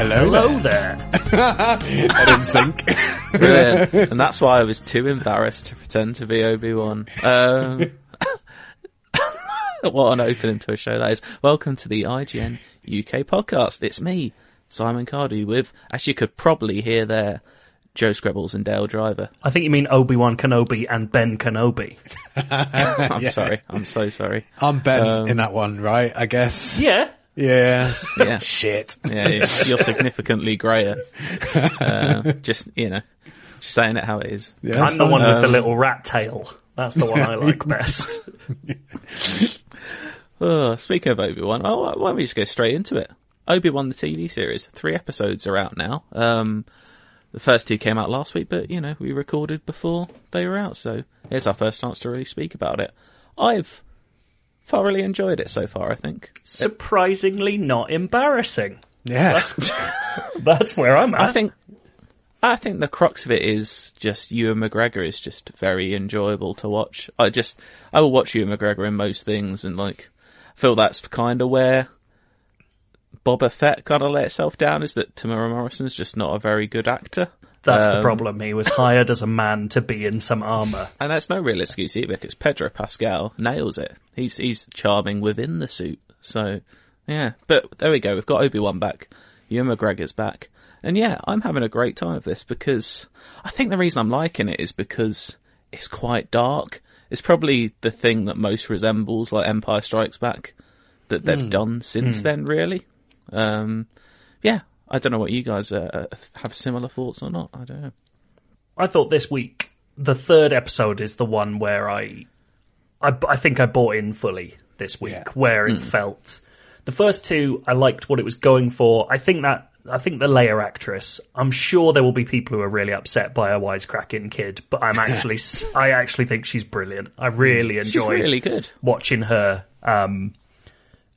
Hello, Hello there. I didn't sync. Brilliant. and that's why I was too embarrassed to pretend to be Obi-Wan. Um, what an opening to a show that is. Welcome to the IGN UK podcast. It's me, Simon Cardy, with, as you could probably hear there, Joe Skrebels and Dale Driver. I think you mean Obi Wan Kenobi and Ben Kenobi. I'm sorry. I'm so sorry. I'm Ben Um, in that one, right? I guess. Yeah. Yes. Yeah. Shit. Yeah, yeah. you're significantly greyer. Uh, just, you know, just saying it how it is. Yeah, I'm the fine. one with the Um, little rat tail. That's the one I like best. Oh, speaking of Obi-Wan, oh, why don't we just go straight into it? Obi-Wan, the TV series. Three episodes are out now. Um, the first two came out last week, but, you know, we recorded before they were out, so here's our first chance to really speak about it. I've thoroughly enjoyed it so far, I think. Surprisingly not embarrassing. Yeah. That's where I'm at. I think, I think the crux of it is just Ewan McGregor is just very enjoyable to watch. I just, I will watch Ewan McGregor in most things and like, feel that's kind of where Boba Fett kind of let itself down is that Temuera Morrison's just not a very good actor. That's the Um, problem. He was hired as a man to be in some armor. And that's no real excuse either because Pedro Pascal nails it. He's, he's charming within the suit. So, yeah. But there we go. We've got Obi-Wan back. Ewan McGregor's back. And yeah, I'm having a great time with this because I think the reason I'm liking it is because it's quite dark. It's probably the thing that most resembles like Empire Strikes Back that they've done since then, really. Um, yeah, I don't know what you guys uh, have similar thoughts or not. I don't know. I thought this week the third episode is the one where I, I, I think I bought in fully this week, Yeah. where it felt. The first two, I liked what it was going for. I think that I think the Leia actress. I'm sure there will be people who are really upset by a wisecracking kid, but I'm actually, I actually think she's brilliant. I really She's enjoy really good. watching her. Um,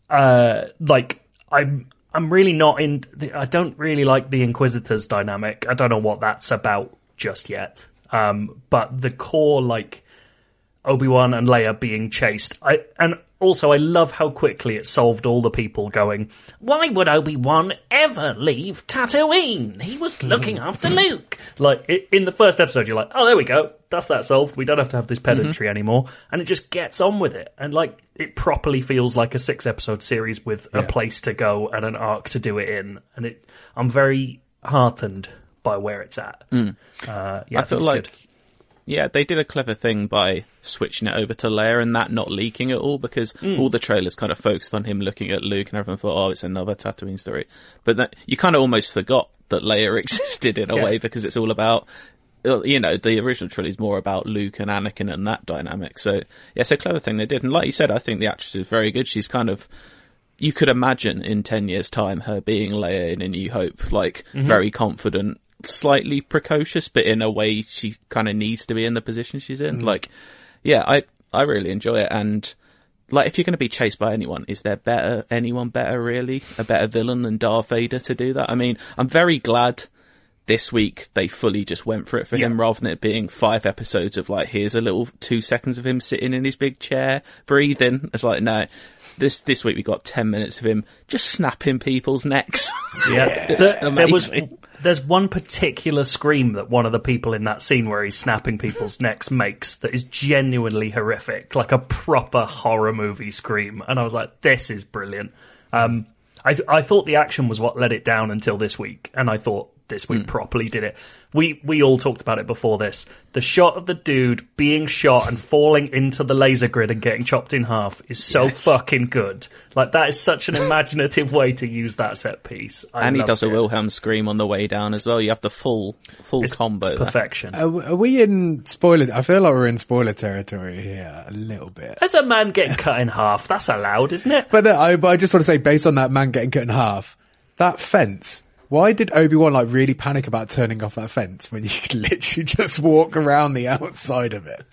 uh, like I'm, I'm really not in. The, I don't really like the Inquisitors dynamic. I don't know what that's about just yet. Um, but the core, like Obi Wan and Leia being chased, I and also I love how quickly it solved all the people going. Why would Obi Wan ever leave Tatooine? He was looking after Luke. Like in the first episode, you're like, oh, there we go. That's that solved. We don't have to have this pedantry anymore, and it just gets on with it. And like, it properly feels like a six episode series with a place to go and an arc to do it in. And it, I'm very heartened by where it's at. Uh, yeah, I feel like, good. yeah, they did a clever thing by switching it over to Leia and that not leaking at all because Hmm. all the trailers kind of focused on him looking at Luke and everyone thought, oh, it's another Tatooine story. But that, you kind of almost forgot that Leia existed in a Yeah. way because it's all about, you know, the original trilogy is more about Luke and Anakin and that dynamic. So, yeah, it's a clever thing they did. And like you said, I think the actress is very good. She's kind of, you could imagine in 10 years time her being Leia in A New Hope, like Mm-hmm. very confident, slightly precocious, but in a way she kind of needs to be in the position she's Mm-hmm. in. Like, yeah, I, I really enjoy it. And like if you're going to be chased by anyone, is there better anyone better really a better villain than Darth Vader to do that? I mean, I'm very glad this week they fully just went for it for him rather than it being five episodes of like here's a little two seconds of him sitting in his big chair breathing. It's like no. This this week we got ten minutes of him just snapping people's necks. Yeah, It's There- there was. There's one particular scream that one of the people in that scene where he's snapping people's necks makes that is genuinely horrific, like a proper horror movie scream. And I was like, "This is brilliant." Um, I th- I thought the action was what let it down until this week, and I thought this week properly did it. We we all talked about it before this. The shot of the dude being shot and falling into the laser grid and getting chopped in half is so fucking good. Like that is such an imaginative way to use that set piece. I and he loved does a. Wilhelm scream on the way down as well. You have the full full It's, combo. it's perfection. Are, are we in spoiler? I feel like we're in spoiler territory here a little bit. As a man getting cut in half, that's allowed, isn't it? But, uh, I, but I just want to say, based on that man getting cut in half, that fence. Why did Obi Wan like really panic about turning off that fence when you could literally just walk around the outside of it?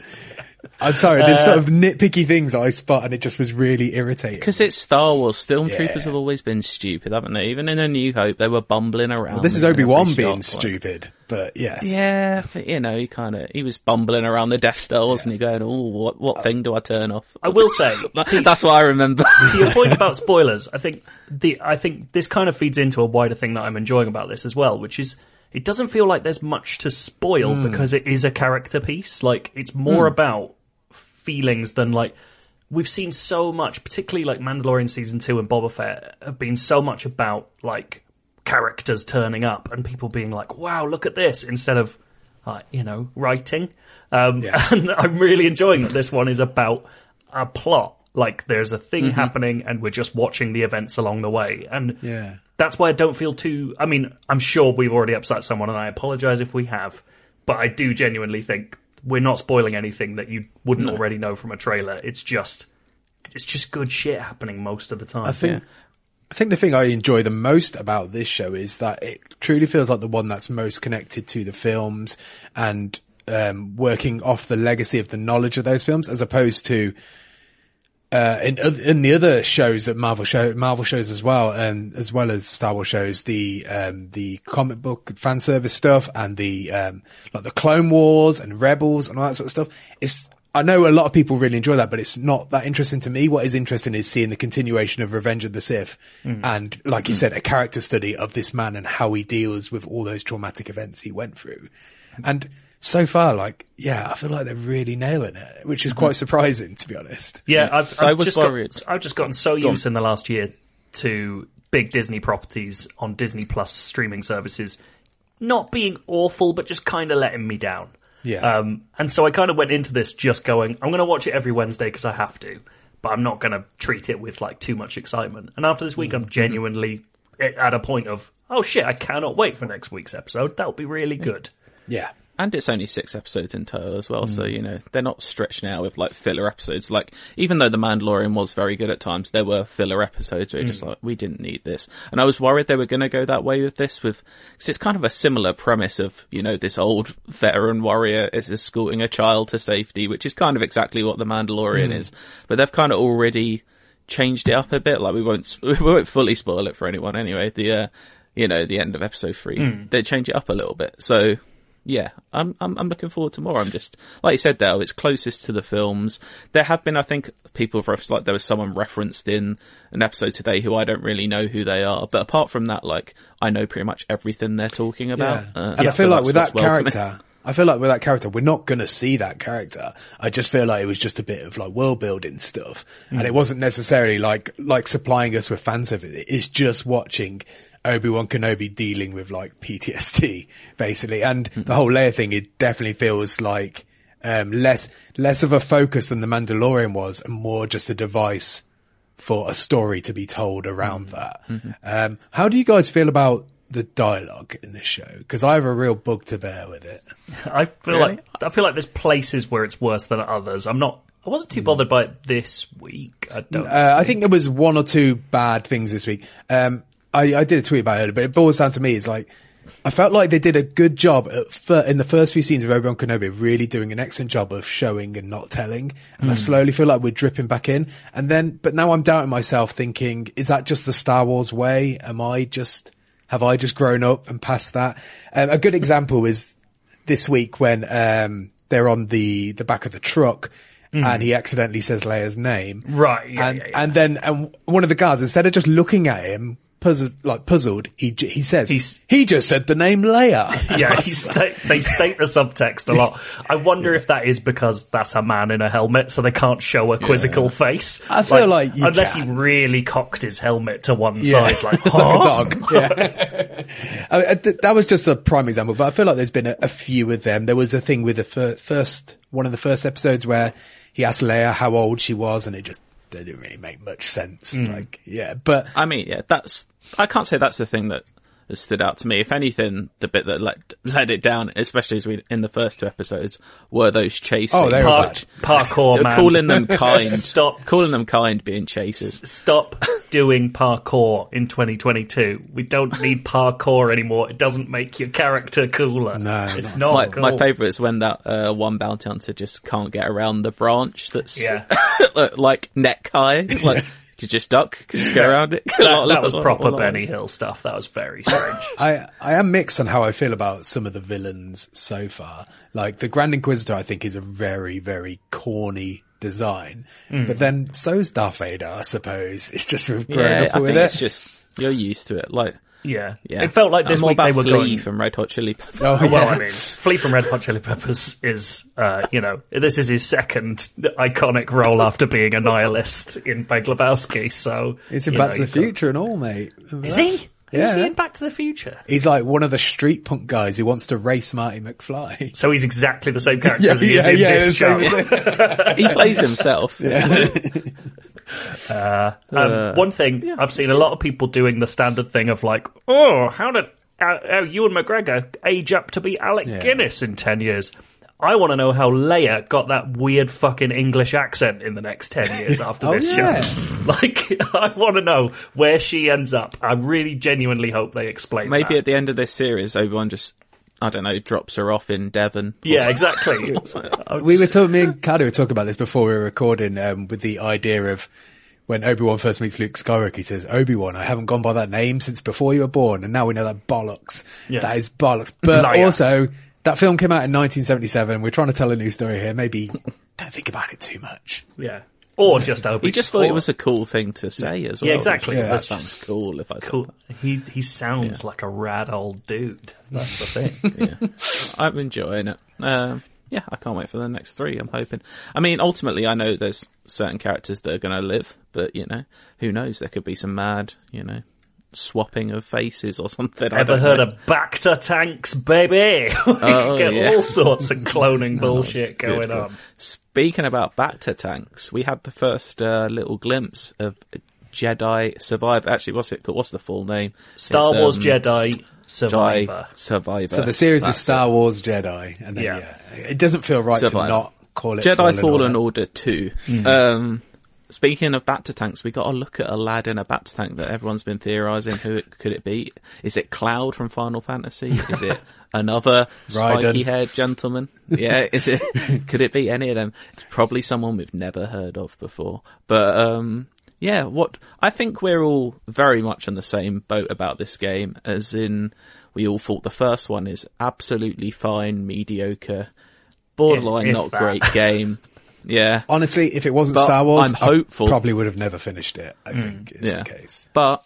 I'm sorry, there's sort of uh, nitpicky things I spot, and it just was really irritating. Because it's Star Wars, Stormtroopers Yeah. have always been stupid, haven't they? Even in A New Hope, they were bumbling around. This is Obi Wan being like- stupid, but yes, Yeah, but, you know, he kind of he was bumbling around the Death Star, wasn't he? Going, oh, what what uh, thing do I turn off? I will say, to, That's what I remember. to your point about spoilers, I think the I think this kind of feeds into a wider thing that I'm enjoying about this as well, which is it doesn't feel like there's much to spoil because it is a character piece. Like it's more about feelings than like we've seen so much, particularly like Mandalorian season two and Boba Fett have been so much about like characters turning up and people being like, "Wow, look at this," instead of uh, you know writing. Um, And I'm really enjoying that this one is about a plot. Like there's a thing happening, and we're just watching the events along the way. And Yeah. That's why I don't feel too. I mean, I'm sure we've already upset someone, and I apologize if we have. But I do genuinely think we're not spoiling anything that you wouldn't already know from a trailer. It's just, it's just good shit happening most of the time. I think I think the thing I enjoy the most about this show is that it truly feels like the one that's most connected to the films and um, working off the legacy of the knowledge of those films, as opposed to uh, in in the other shows that Marvel show Marvel shows as well, and as well as Star Wars shows, the um, the comic book fan service stuff and the um, like the Clone Wars and Rebels and all that sort of stuff. It's I know a lot of people really enjoy that, but it's not that interesting to me. What is interesting is seeing the continuation of Revenge of the Sith, and like you said, a character study of this man and how he deals with all those traumatic events he went through. And so far, like, yeah, I feel like they're really nailing it, which is quite surprising, to be honest. Yeah, I've, So I I've was just worried. Got, I've just gotten so used in the last year to big Disney properties on Disney Plus streaming services not being awful, but just kind of letting me down. Yeah. Um, and so I kind of went into this just going, I'm going to watch it every Wednesday because I have to, but I'm not going to treat it with like too much excitement. And after this week, I'm genuinely at a point of, oh shit, I cannot wait for next week's episode. That'll be really good. Yeah. And it's only six episodes in total as well, Mm. so you know they're not stretched now with like filler episodes. Like even though the Mandalorian was very good at times, there were filler episodes where you're Mm. just like we didn't need this, and I was worried they were going to go that way with this. With cause it's kind of a similar premise of you know this old veteran warrior is escorting a child to safety, which is kind of exactly what the Mandalorian Mm. is, but they've kind of already changed it up a bit. Like we won't we won't fully spoil it for anyone anyway. The uh, you know the end of episode three, they change it up a little bit. So yeah, I'm, I'm I'm looking forward to more. I'm just like you said, Dale. It's closest to the films. There have been, I think, people have like there was someone referenced in an episode today who I don't really know who they are. But apart from that, like I know pretty much everything they're talking about. Yeah. Uh, and I so feel like with that welcoming. character, I feel like with that character, we're not going to see that character. I just feel like it was just a bit of like world building stuff. And it wasn't necessarily like, like supplying us with fan service. It's just watching Obi-Wan Kenobi dealing with like PTSD basically. And the whole Leia thing, it definitely feels like, um, less, less of a focus than the Mandalorian was and more just a device for a story to be told around that. Um, how do you guys feel about the dialogue in this show? Because I have a real bug to bear with it. I feel Really? like I feel like there's places where it's worse than others. I'm not. I wasn't too bothered by it this week. I don't. Uh, I think there was one or two bad things this week. Um, I, I did a tweet about it, but it boils down to me. It's like I felt like they did a good job at fir- in the first few scenes of Obi Wan Kenobi, really doing an excellent job of showing and not telling. And I slowly feel like we're dripping back in. And then, but now I'm doubting myself, thinking, is that just the Star Wars way? Am I just have I just grown up and past that? Um, a good example is this week when um, they're on the the back of the truck. And he accidentally says Leia's name, Right, yeah, and yeah, yeah. and then and one of the guards, instead of just looking at him, puzzled, like puzzled, he he says, He's- he just said the name Leia. Yeah, he sta- they state the subtext a lot. I wonder if that is because that's a man in a helmet, so they can't show a quizzical face. I feel like you unless can. he really cocked his helmet to one Yeah. side, like, like a dog. Yeah. I mean, th- that was just a prime example, but I feel like there's been a, a few of them. There was a thing with the fir- first, one of the first episodes where he asked Leia how old she was and it just they didn't really make much sense. Hmm. Like, yeah, but I mean, yeah, that's. I can't say that's the thing that has stood out to me. If anything, the bit that let let it down, especially as we in the first two episodes, were those chase. Oh, they were scenes. bad. Parkour man. calling them kind. Stop. calling them kind being chases. Stop doing parkour in 2022. We don't need parkour anymore. It doesn't make your character cooler. No, it's no. not. my, cool. my favourite is when that uh, one bounty hunter just can't get around the branch that's Yeah. like neck high. Like you just duck, you just go around it. That, that was proper Benny Hill stuff. That was very strange. I, I am mixed on how I feel about some of the villains so far. Like the Grand Inquisitor, I think is a very, very corny design, hmm. but then so's Darth Vader, I suppose. It's just we've grown Yeah, up I with think it. it's just you're used to it. Like Yeah. yeah, It felt like this I'm week they were Flea going. from Red Hot Chili Peppers. Oh, well. I mean, Flea from Red Hot Chili Peppers is, uh, you know, this is his second iconic role after being a nihilist in Big Lebowski. So It's in Back know, to the you've got- Future and all, mate. Remember Is that? he? Who's Yeah. he in Back to the Future? He's like one of the street punk guys who wants to race Marty McFly. So he's exactly the same character as he is in the this show. same as it. he plays himself. Um, one thing I've seen a lot of people doing the standard thing of like, oh, how did uh, uh, Ewan McGregor age up to be Alec Yeah. Guinness in ten years? I want to know how Leia got that weird fucking English accent in the next ten years after Oh, this yeah. show. Like, I want to know where she ends up. I really genuinely hope they explain. Maybe that. at the end of this series, Obi Wan just I don't know drops her off in Devon. yeah, something. exactly. we were talking, me and Cardy were talking about this before we were recording, um, with the idea of when Obi-Wan first meets Luke Skywalker, he says, Obi-Wan, I haven't gone by that name since before you were born, and now we know that bollocks. Yeah. That is bollocks. But Liar. also, that film came out in 1977. We're trying to tell a new story here. Maybe don't think about it too much. yeah, or just Obi. He just thought or- it was a cool thing to say as well. Yeah, exactly. Yeah. that sounds cool. If I thought cool. He he sounds like a rad old dude. That's the thing. yeah. I'm enjoying it. Um, yeah, I can't wait for the next three. I'm hoping. I mean, ultimately, I know there's certain characters that are going to live, but you know, who knows? There could be some mad, you know, swapping of faces or something. I Ever don't heard know. of Bacta tanks, baby? we Oh, get yeah. all sorts of cloning bullshit Good going God. on. Speaking about Bacta tanks, we had the first uh, little glimpse of Jedi Survivor. Actually, what's it called? What's the full name? Star It's, Wars um, Jedi Survivor. Jedi Survivor. So the series is That's Star Wars Jedi, and then Yeah. yeah, it doesn't feel right Survivor. to not call it Jedi Fallen Order. Order 2. Hmm. Um, speaking of Bacta tanks, we got to look at a lad in a Bacta tank that everyone's been theorising. Who it, could it be? Is it Cloud from Final Fantasy? Is it another spiky haired gentleman? Yeah, is it? could it be any of them? It's probably someone we've never heard of before. But, um, yeah, what, I think we're all very much on the same boat about this game, as in, we all thought the first one is absolutely fine, mediocre, borderline If- if not that. great game. Yeah. Honestly, if it wasn't But Star Wars, I'm hopeful. I probably would have never finished it. I think is yeah. the case. But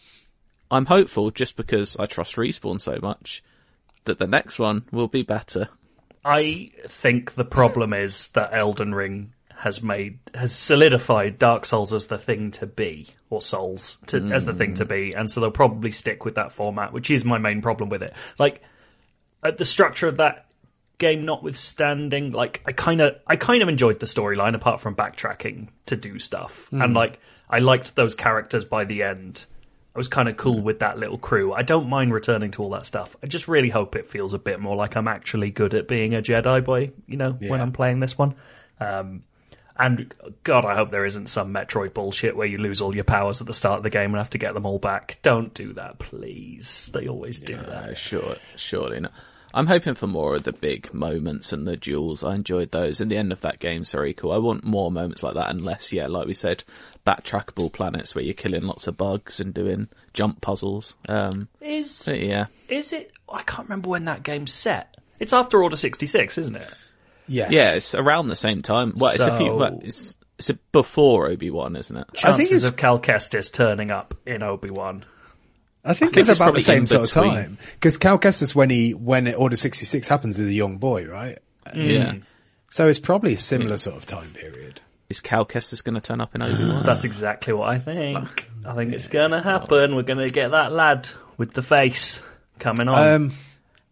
I'm hopeful just because I trust Respawn so much that the next one will be better. I think the problem is that Elden Ring has made has solidified Dark Souls as the thing to be, or Souls to, as the thing to be, and so they'll probably stick with that format, which is my main problem with it. Like uh, the structure of that game notwithstanding, like I kind of I kind of enjoyed the storyline apart from backtracking to do stuff, and like I liked those characters by the end. I was kind of cool with that little crew. I don't mind returning to all that stuff. I just really hope it feels a bit more like I'm actually good at being a Jedi by, you know, when I'm playing this one. Um, And God, I hope there isn't some Metroid bullshit where you lose all your powers at the start of the game and have to get them all back. Don't do that, please. They always do that. Sure, surely not. I'm hoping for more of the big moments and the duels. I enjoyed those, and the end of that game's very cool. I want more moments like that, unless, yeah, like we said, backtrackable planets where you're killing lots of bugs and doing jump puzzles. Um, Is but yeah, is it? I can't remember when that game's set. It's after Order sixty six, isn't it? Yes. yeah, it's around the same time. Well, it's a few. Well, it's it's before Obi Wan, isn't it? I think it's- of Cal Kestis turning up in Obi Wan. I think, think it's it's about the same sort of time because Cal Kestis when he when Order sixty six happens is a young boy, right? Mm. Yeah. So it's probably a similar mm. sort of time period. Is Cal Kestis going to turn up in ah. Obi Wan? That's exactly what I think. I think it's gonna happen. We're gonna get that lad with the face coming on. Um,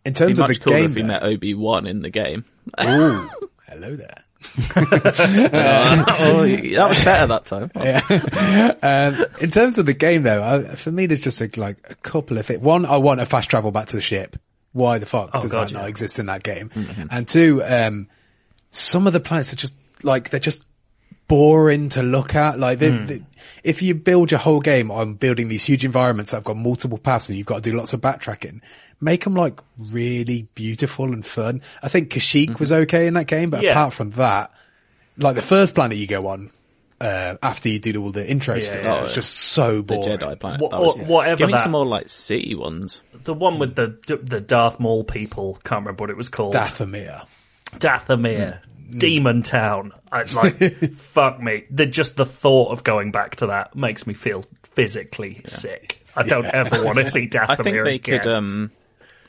in terms Be of the much cooler game, if we though- met Obi Wan in the game. Ooh, hello there. oh, that was better that time. Um, in terms of the game, though, I, for me, there's just a, like a couple of it. One, I want a fast travel back to the ship. Why the fuck does Oh, God, that not exist in that game? And two, um, some of the planets are just like they're just boring to look at. Like, they, Hmm. they- if you build your whole game on building these huge environments that have got multiple paths and you've got to do lots of backtracking, make them like really beautiful and fun. I think Kashyyyk was okay in that game, but Mm-hmm. Yeah. apart from that, like the first planet you go on. Uh, after you do all the intro stuff, yeah. it's just so The boring. Jedi planet. Wha- that was, wha- whatever Give me that- some more like city ones. the one with the the Darth Maul people. Can't remember what it was called. Dathomir. Dathomir. Hmm. Demon Town. I, like, fuck me. The, just the thought of going back to that makes me feel physically sick. I don't ever want to see Dathomir I think they again. could. Um,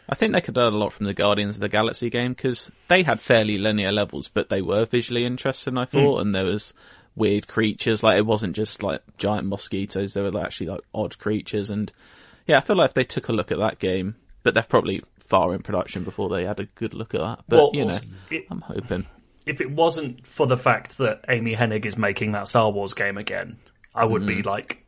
I think they could learn a lot from the Guardians of the Galaxy game because they had fairly linear levels, but they were visually interesting. I thought, and there was weird creatures. Like it wasn't just like giant mosquitoes; there were actually like odd creatures. And yeah, I feel like if they took a look at that game, but they're probably far in production before they had a good look at that. But Well, you know, it- I'm hoping. if it wasn't for the fact that Amy Hennig is making that Star Wars game again, I would Mm. be like,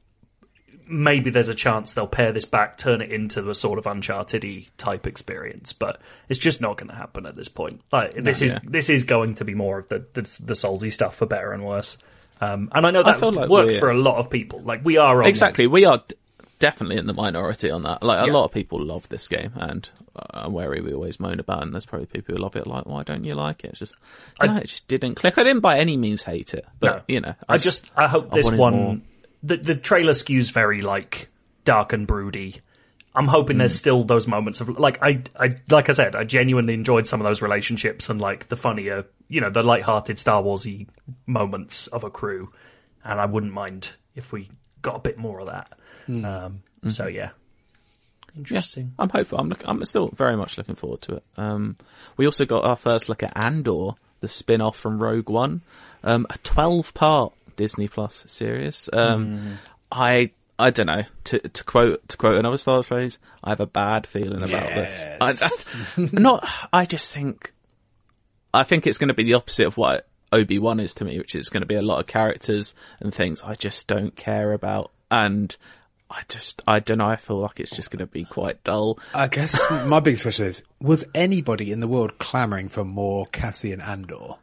maybe there's a chance they'll pare this back, turn it into a sort of Uncharted type experience. But it's just not going to happen at this point. Like this is yeah. this is going to be more of the the, the Soulsy stuff for better and worse. Um, and I know that would like work we're- for a lot of people. Like we are on Exactly, we are d- definitely in the minority on that. Like a Yeah. lot of people love this game, and uh, I'm wary we always moan about. it, And there's probably people who love it. Like, why don't you like it? It's just, I don't know, it just didn't click. I didn't by any means hate it, but No. you know, I just I hope this one more. The the trailer skews very like dark and broody. I'm hoping Hmm. there's still those moments of like I I like I said I genuinely enjoyed some of those relationships and like the funnier you know the light-hearted Star Warsy moments of a crew, and I wouldn't mind if we got a bit more of that. Hmm. Um, So yeah, Yeah, interesting. I'm hopeful. I'm, look, I'm still very much looking forward to it. Um, we also got our first look at Andor, the spin-off from Rogue One, um, a 12-part Disney Plus series. Um, I I don't know to to quote to quote another Star Wars phrase. I have a bad feeling about this. I, I, not. I just think. I think it's going to be the opposite of what Obi Wan is to me, which is going to be a lot of characters and things I just don't care about, and I just I don't know. I feel like it's just going to be quite dull. I guess my biggest question is: Was anybody in the world clamoring for more Cassian Andor?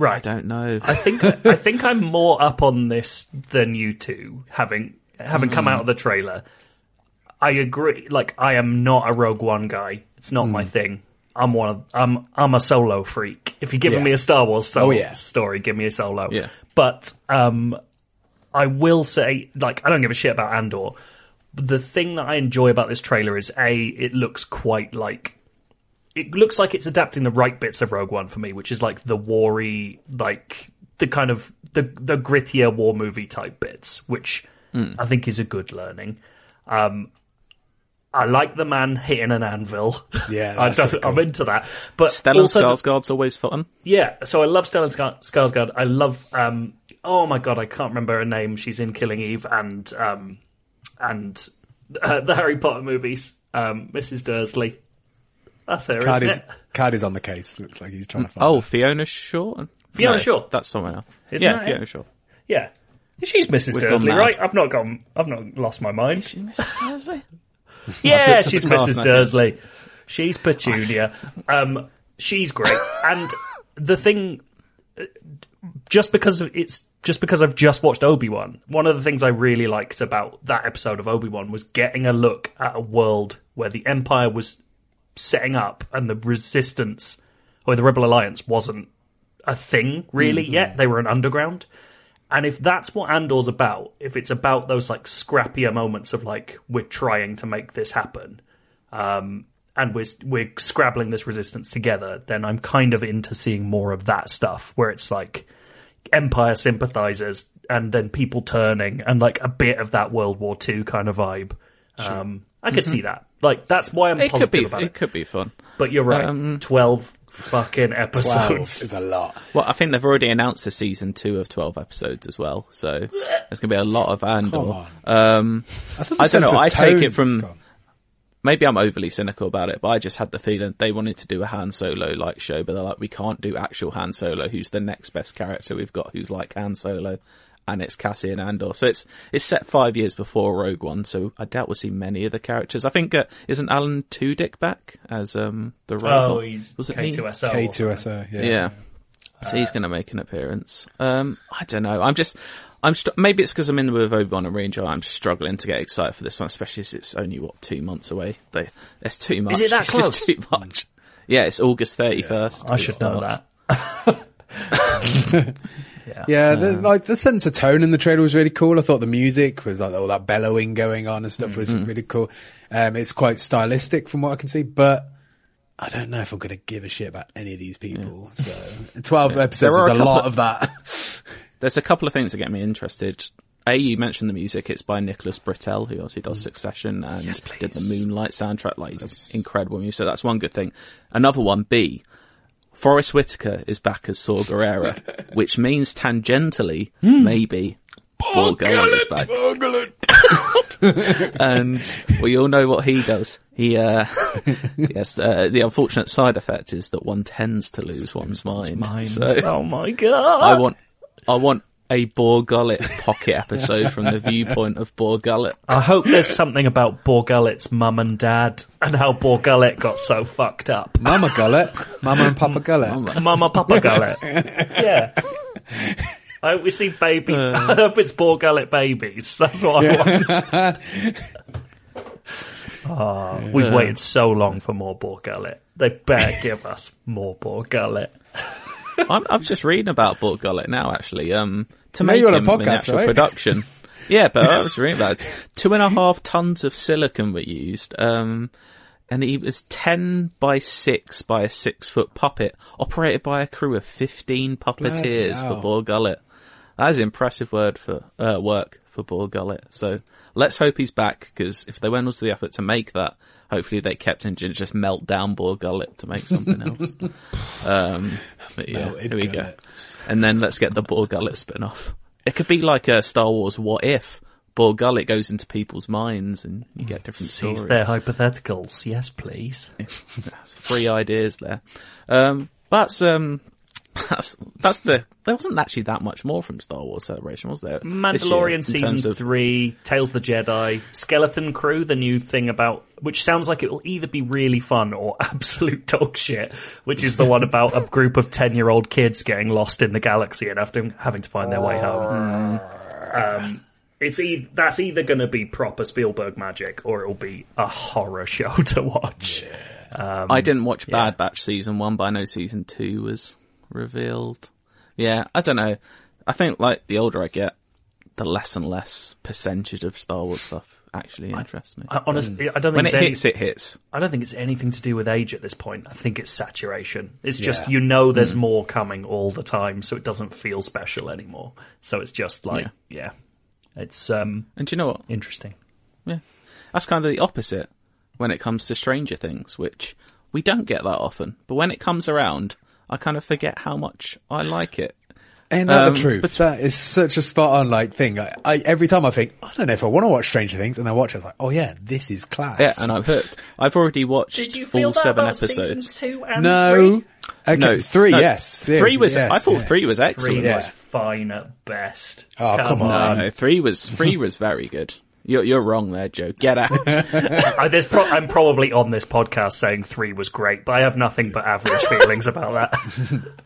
I don't know. I think I think I'm more up on this than you two, having having come out of the trailer. I agree. Like I am not a Rogue One guy. It's not my thing. I'm one of I'm I'm a solo freak. If you're giving Yeah. me a Star Wars solo Oh, yeah. story, give me a solo. Yeah. But um, I will say, like, I don't give a shit about Andor. The thing that I enjoy about this trailer is a, it looks quite like it looks like it's adapting the right bits of Rogue One for me, which is like the wary, like the kind of the the grittier war movie type bits, which I think is a good learning. Um, I like the man hitting an anvil. Yeah, I that's don't, pretty I'm into that. But Stellan also, Skarsgård's always fun. yeah, so I love Stellan Skar- Skarsgård. I love, um, oh my god, I can't remember her name. She's in Killing Eve and um, and uh, the Harry Potter movies. Um, Mrs. Dursley. That's her, Card isn't is, it? Card is on the case. Looks like he's trying to find. Oh, her. Fiona Shaw. Fiona No, Shaw. That's someone else. Isn't yeah, that Fiona it? Shaw. Yeah, she's Mrs. We've Dursley, right? I've not gone. I've not lost my mind. She Mrs. Dursley. Yeah, she's the Mrs. and I Dursley. She's Petunia. Um, she's great. And the thing, just because of- it's just because I've just watched Obi Wan. One of the things I really liked about that episode of Obi Wan was getting a look at a world where the Empire was setting up and the Resistance or the Rebel Alliance wasn't a thing really yet. They were an underground. And if that's what Andor's about, if it's about those like scrappier moments of like we're trying to make this happen, um, and we're we're scrabbling this resistance together, then I'm kind of into seeing more of that stuff where it's like Empire sympathizers and then people turning and like a bit of that World War II kind of vibe. Um, I could see that. Like that's why I'm It could be. about It it. could be fun. But you're right. Um, Twelve fucking Twelve episodes. is a lot. Well, I think they've already announced a season two of twelve episodes as well. So there's going to be a lot of Andor. Come on. Um, I, I don't know. I take it from- Go on. maybe I'm overly cynical about it, but I just had the feeling they wanted to do a Han Solo like show, but they're like, we can't do actual Han Solo. Who's the next best character we've got? Who's like Han Solo? And it's Cassian Andor. So it's it's set five years before Rogue One. So I doubt we'll see many of the characters. I think uh, isn't Alan Tudyk back as um the robot? Oh, he's Was it? K2SO. K2SO, yeah. Yeah. So he's going to make an appearance. Um, I don't know. I'm just, I'm str- maybe it's because I'm in with Obi Wan and Ranger. I'm just struggling to get excited for this one, especially as it's only what two months away. They, it's too much. Is it that it's close? just too much. Yeah, it's August 31st. I should know that. Yeah, the, like the sense of tone in the trailer was really cool. I thought the music was like all that bellowing going on and stuff was really cool. Um, it's quite stylistic from what I can see, but I don't know if I'm going to give a shit about any of these people. So 12 episodes There is a a lot of- of that. There's a couple of things that get me interested. A, you mentioned the music. It's by Nicholas Britell, who obviously does Succession and Yes, did the. Moonlight soundtrack. Like, does incredible music. So that's one good thing. Another one, B, Forest Whitaker is back as Saw Gerrera, which means tangentially, maybe, Bor Gullet is back. and we all know what he does. He, uh, yes, uh, the unfortunate side effect is that one tends to lose one's mind. Mind. So, oh my god! I want, I want a Bor Gullet pocket episode from the viewpoint of Bor Gullet. I hope there's something about Bor Gullet's mum and dad and how Bor Gullet got so fucked up. Mama Gullet, Mama and Papa Gullet. Mama Papa Gullet. yeah. I hope we see baby. I hope it's Bor Gullet babies. That's what I want. oh, we've waited so long for more Bor Gullet. They better give us more Bor Gullet. I'm, I'm just reading about Bor Gullet now, actually. Um, to make you're on a podcast, right? production. yeah, but I was reading about it. Two and a half tons of silicon were used. Um, and he was 10 by 6 by a 6 foot puppet operated by a crew of 15 puppeteers for Bor Gullet. That is impressive word for, uh, work for Bor Gullet. So let's hope he's back because if they went all to the effort to make that, hopefully they kept him just melt down Bor Gullet to make something else. um, but yeah, Melted here we go. gullet. And then let's get the Bor Gullet spin off. It could be like a Star Wars What If. Bor Gullet goes into people's minds and you get different Seize stories. their hypotheticals. Yes, please. Free ideas there. Um, that's, um, that's, that's the, there wasn't actually that much more from Star Wars Celebration, was there? this year, Mandalorian season of- three, Tales of the Jedi, Skeleton Crew, the new thing about which sounds like it will either be really fun or absolute dog shit, which is the one about a group of ten year old kids getting lost in the galaxy and having having to find their way home. Um, it's e- that's either going to be proper Spielberg magic or it will be a horror show to watch. I didn't watch Bad Batch season one, but I know season two was revealed. Yeah, I don't know. I think like the older I get, the less and less percentage of Star Wars stuff actually interests me. I, honestly, I don't think when it's it any- hits, it hits. I don't think it's anything to do with age at this point. I think it's saturation. It's just you know there's more coming all the time, so it doesn't feel special anymore. So it's just like, yeah, it's um And do you know what? interesting. Yeah. That's kind of the opposite when it comes to Stranger Things, which we don't get that often. But when it comes around, I kind of forget how much I like it. Ain't that Um, the truth? but- that is such a spot on like thing. I, I every time I think I don't know if I want to watch Stranger Things, and I watch, it, I was like, oh yeah, this is class. Yeah, and I'm hooked. I've already watched all seven episodes. two and no, okay, No, three, no, yes, Three was. yes, I thought yeah. three was Three excellent. Yeah. was fine at best. Oh, come on. No, no, three was three was very good. You're you're wrong there, Joe. Get out. I, there's pro- I'm probably on this podcast saying three was great, but I have nothing but average feelings about that.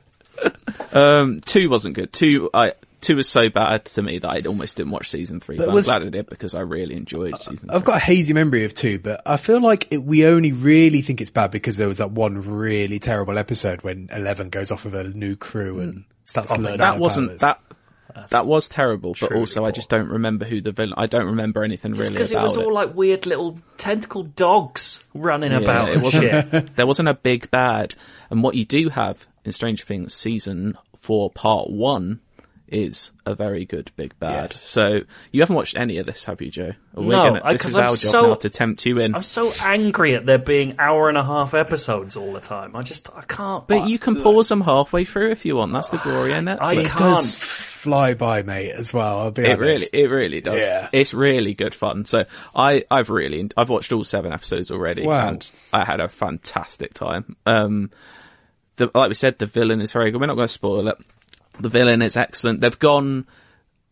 Um, two wasn't good. Two, I two was so bad to me that I almost didn't watch season three. But, was- I'm glad I did because I really enjoyed season. I've got a hazy memory of two, but I feel like it, we only really think it's bad because there was that one really terrible episode when Eleven goes off with a new crew and starts learning Mm. that wasn't powers. that. That was terrible, but also I just don't remember who the villain. I don't remember anything really Because it was all like weird little tentacle dogs running about it wasn't. there wasn't a big bad, and what you do have in Stranger Things season four, part one, is a very good big bad. Yes. So you haven't watched any of this, have you, Joe? We're No, gonna, I- this 'cause is I'm our job so- now to tempt you in. I'm so angry at there being hour and a half episodes all the time. I just, I can't. But you can pause them halfway through if you want. That's the glory in it. I it can't. does fly by, mate, as well. I'll be It really, it really does. Yeah. It's really good fun. So I, I've really, I've watched all seven episodes already, Wow. and I had a fantastic time. Um, the, like we said, the villain is very good. We're not going to spoil it. The villain is excellent. They've gone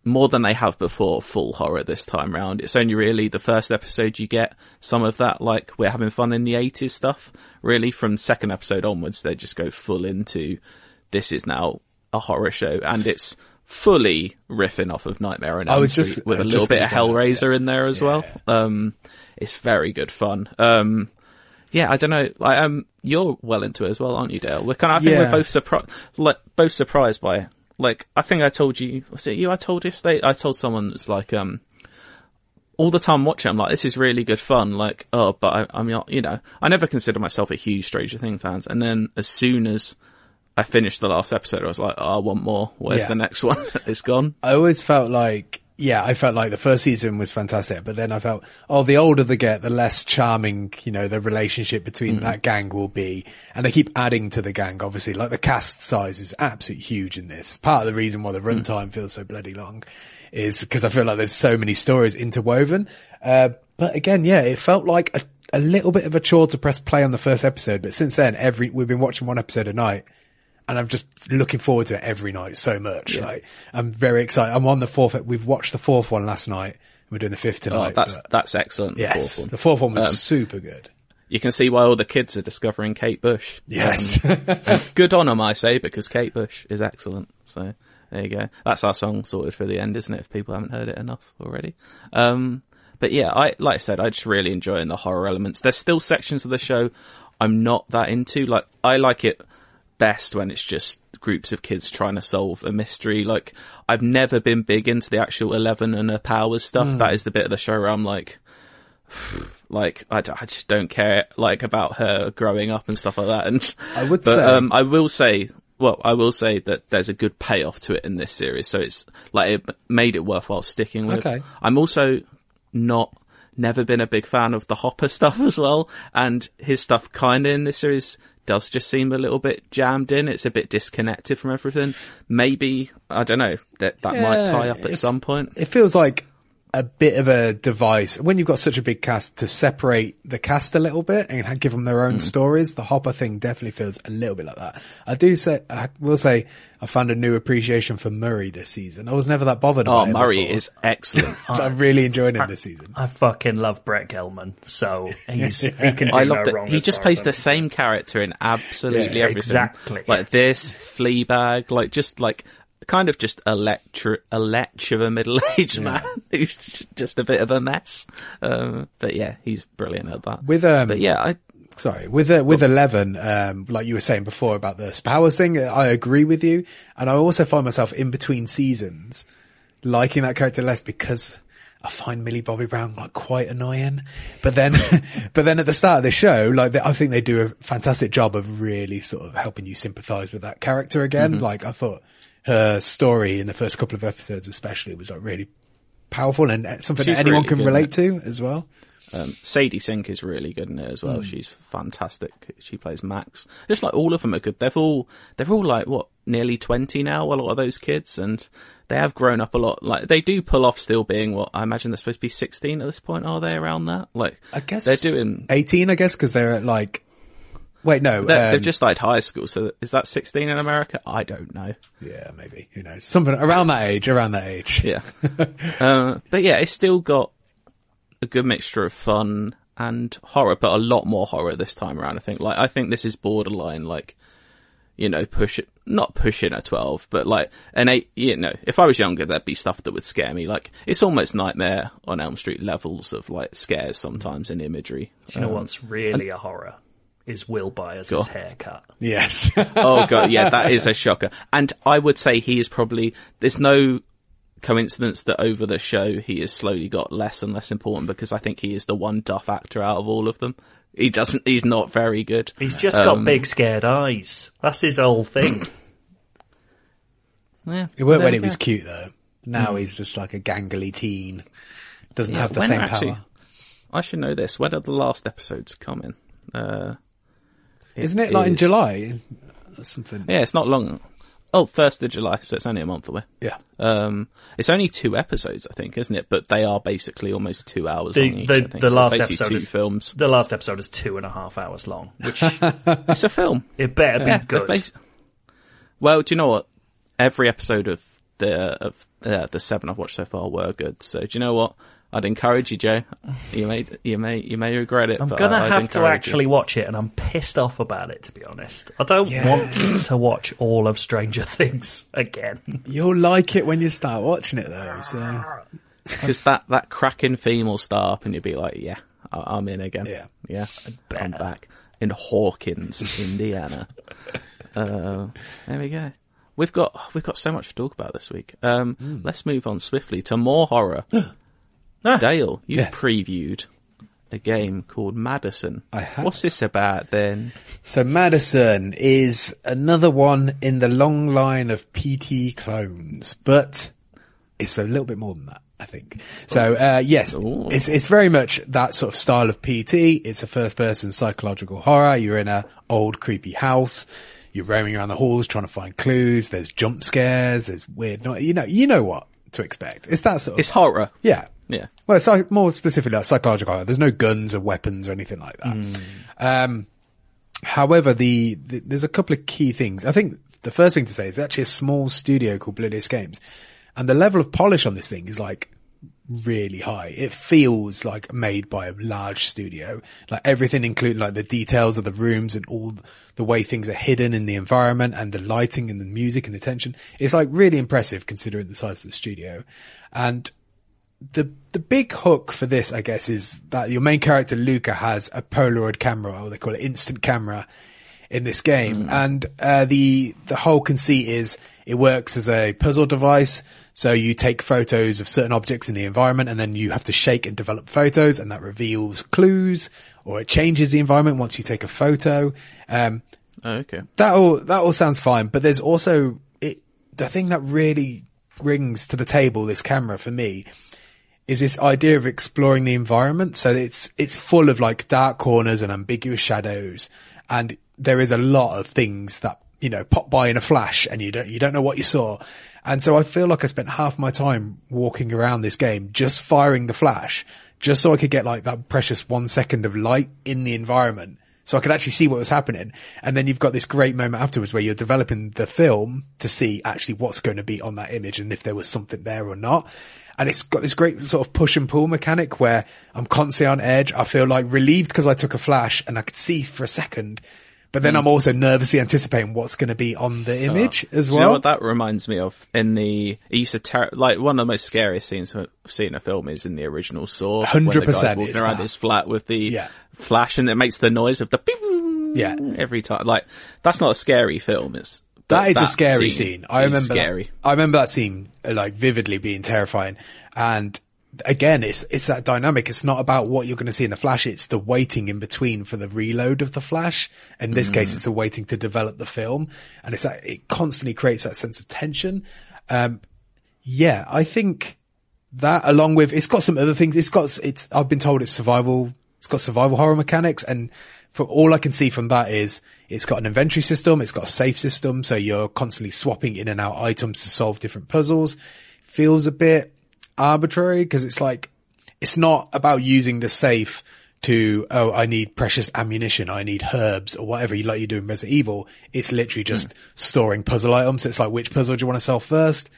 more than they have before full horror this time round. It's only really the first episode you get some of that, like we're having fun in the 80s stuff. Really, from second episode onwards, they just go full into this is now a horror show, and it's fully riffing off of Nightmare on Elm Street just- with a little bit of that, Hellraiser in there as well. Um, it's very good fun. Um, yeah, I don't know. Um, you're well into it as well, aren't you, Dale? We're kind of, I think Yeah. we're both surprised, like, both surprised by it. Like, I think I told you, was it you I told yesterday? I told someone that's like, um, all the time watching, I'm like, this is really good fun. Like, oh, but I, I'm not, you know, I never consider myself a huge Stranger Things fan. And then as soon as I finished the last episode, I was like, oh, I want more. Where's Yeah. the next one? it's gone. I always felt like, yeah, I felt like the first season was fantastic, but then I felt, oh, the older they get, the less charming, you know, the relationship between Mm. that gang will be. And they keep adding to the gang, obviously. Like the cast size is absolutely huge in this. Part of the reason why the Mm. runtime feels so bloody long is because I feel like there's so many stories interwoven. Uh, but again, yeah, it felt like a, a little bit of a chore to press play on the first episode. But since then, every, we've been watching one episode a night and I'm just looking forward to it every night so much. Like I'm very excited. I'm on the fourth. We've watched the fourth one last night. We're doing the fifth Oh, tonight. that's, but that's excellent. the yes, fourth one. the fourth one was Um, super good. You can see why all the kids are discovering Kate Bush. Yes, Um, good on them, I say, because Kate Bush is excellent. So there you go. That's our song sorted for the end, isn't it? If people haven't heard it enough already. Um, but yeah, I like I said, I just really enjoying the horror elements. There's still sections of the show I'm not that into. Like I like it best when it's just groups of kids trying to solve a mystery. Like I've never been big into the actual Eleven and her powers stuff. Hmm. That is the bit of the show where I'm like. Like I, I just don't care like about her growing up and stuff like that. And I would but say- um, I will say, well, I will say that there's a good payoff to it in this series. So it's like it made it worthwhile sticking with. Okay. I'm also not never been a big fan of the Hopper stuff as well, and his stuff kind of in this series does just seem a little bit jammed in. It's a bit disconnected from everything. Maybe I don't know that that might tie up at if- some point. it feels like a bit of a device when you've got such a big cast to separate the cast a little bit and give them their own mm. stories. The Hopper thing definitely feels a little bit like that. I do say, I will say, I found a new appreciation for Murray this season. I was never that bothered. Oh, about Murray before. is excellent. I'm really enjoying him this season. I fucking love Brett Gelman, so he's he can do I no love that wrong. he just plays the same character in absolutely Yeah, everything. exactly. Like this, Fleabag, like just like kind of just a lecture, a lech of a middle-aged man who's just a bit of a mess. Um, but yeah, he's brilliant at that. With, um, but yeah, I Sorry, with uh, with eleven, um, like you were saying before about the powers thing, I agree with you, and I also find myself in between seasons liking that character less because I find Millie Bobby Brown like quite annoying. But then, but then at the start of the show, like they, I think they do a fantastic job of really sort of helping you sympathise with that character again. Like I thought her story in the first couple of episodes, especially, was like really powerful and uh, something She's that anyone really can good, relate to as well. Um, Sadie Sink is really good in it as well. She's fantastic. She plays Max. Just like all of them are good. They've all they're all like what nearly twenty now. A lot of those kids, and they have grown up a lot. Like they do pull off still being what I imagine they're supposed to be sixteen at this point. Are they around that? Like I guess they're doing. 18, I guess, because they're at like, wait, no, They're, um, they've just started high school. So is that sixteen in America? I don't know. yeah, maybe, who knows? Something around that age, around that age. Yeah, uh, but yeah, it's still got a good mixture of fun and horror, but a lot more horror this time around. I think. Like I think this is borderline like you know, push it, not pushing a 12, but like an 8, you know, if I was younger, there'd be stuff that would scare me. Like, it's almost Nightmare on Elm Street levels of like scares sometimes in imagery. Do you know what's really a horror? Is Will Byers' Go haircut. Yes. oh god, yeah, that is a shocker. And I would say he is probably there's no coincidence that over the show he has slowly got less and less important because I think he is the one duff actor out of all of them. He doesn't he's not very good. He's just Um, got big scared eyes. That's his whole thing. Yeah. It worked when he was cute though. Now he's just like a gangly teen. Doesn't Yeah, have the same actually- power. I should know this. When are the last episodes coming? Uh Isn't it like in July? That's something. Yeah, it's not long. Oh, first of July, so it's only a month away. Yeah. Um, it's only two episodes, I think, isn't it? But they are basically almost two hours The, long each. the, I think. the So last basically episode two is films. The last episode is two and a half hours long, which It's a film. it better be good. basi- Well, do you know what? Every episode of the of uh, the seven I've watched so far were good. So do you know what? I'd encourage you, Joe. You may you may you may regret it. I'm gonna I'd have to actually You. watch it, and I'm pissed off about it. To be honest, I don't want to watch all of Stranger Things again. You'll like it when you start watching it though. So because that that cracking theme will start up, and you'll be like, "Yeah, I- I'm in again." Yeah. yeah, I'm back in Hawkins, Indiana. uh, there we go. We've got we've got so much to talk about this week. Um, Hmm. Let's move on swiftly to more horror. Ah. Dale, you Yes. previewed a game called Madison. I have. What's this about then? So Madison is another one in the long line of PT clones, but it's a little bit more than that, I think. So, uh, yes, Ooh. it's, it's very much that sort of style of PT. It's a first person psychological horror. You're in a old creepy house. You're roaming around the halls trying to find clues. There's jump scares. There's weird, no- you know, you know what to expect. It's that sort of, It's horror. yeah. Yeah. Well, it's like more specifically like psychological horror. There's no guns or weapons or anything like that. Um, however, the, the there's a couple of key things. I think the first thing to say is actually a small studio called Bloodious Games, and the level of polish on this thing is like really high. It feels like made by a large studio. Like everything, including like the details of the rooms and all the way things are hidden in the environment and the lighting and the music and the tension. It's like really impressive considering the size of the studio. And the the big hook for this, I guess, is that your main character Luca has a Polaroid camera, or they call it instant camera, in this game, and uh, the the whole conceit is it works as a puzzle device. So you take photos of certain objects in the environment, and then you have to shake and develop photos, and that reveals clues, or it changes the environment once you take a photo. Um, Oh, okay. that all that all sounds fine, but there's also it, the thing that really brings to the table this camera for me is this idea of exploring the environment. So it's it's full of like dark corners and ambiguous shadows, and there is a lot of things that you know pop by in a flash, and you don't you don't know what you saw. And so I feel like I spent half my time walking around this game just firing the flash, just so I could get like that precious one second of light in the environment so I could actually see what was happening. And then you've got this great moment afterwards where you're developing the film to see actually what's going to be on that image and if there was something there or not. And it's got this great sort of push and pull mechanic where I'm constantly on edge. I feel like relieved because I took a flash and I could see for a second, but then I'm also nervously anticipating what's going to be on the image as Do you well. know what that reminds me of? In the, it used to ter- like one of the most scariest scenes I've seen in a film is in the original Saw. 100% guy's walking around that. his flat with the Yeah. flash and it makes the noise of the beep Yeah. every time. Like, that's not a scary film. It's, That is a scary scene. I remember scary. That, I remember that scene uh, like vividly being terrifying. And again, it's it's that dynamic. It's not about what you're going to see in the flash. It's the waiting in between for the reload of the flash. In this case, it's the waiting to develop the film, and it's that it constantly creates that sense of tension. Um, yeah, I think that along with it's got some other things. It's got it's I've been told it's survival. It's got survival horror mechanics, and for all I can see from that is it's got an inventory system. It's got a safe system, so you're constantly swapping in and out items to solve different puzzles. Feels a bit arbitrary because it's like it's not about using the safe to oh I need precious ammunition, I need herbs or whatever you like you do in Resident Evil. It's literally just hmm. storing puzzle items. It's like which puzzle do you want to sell first?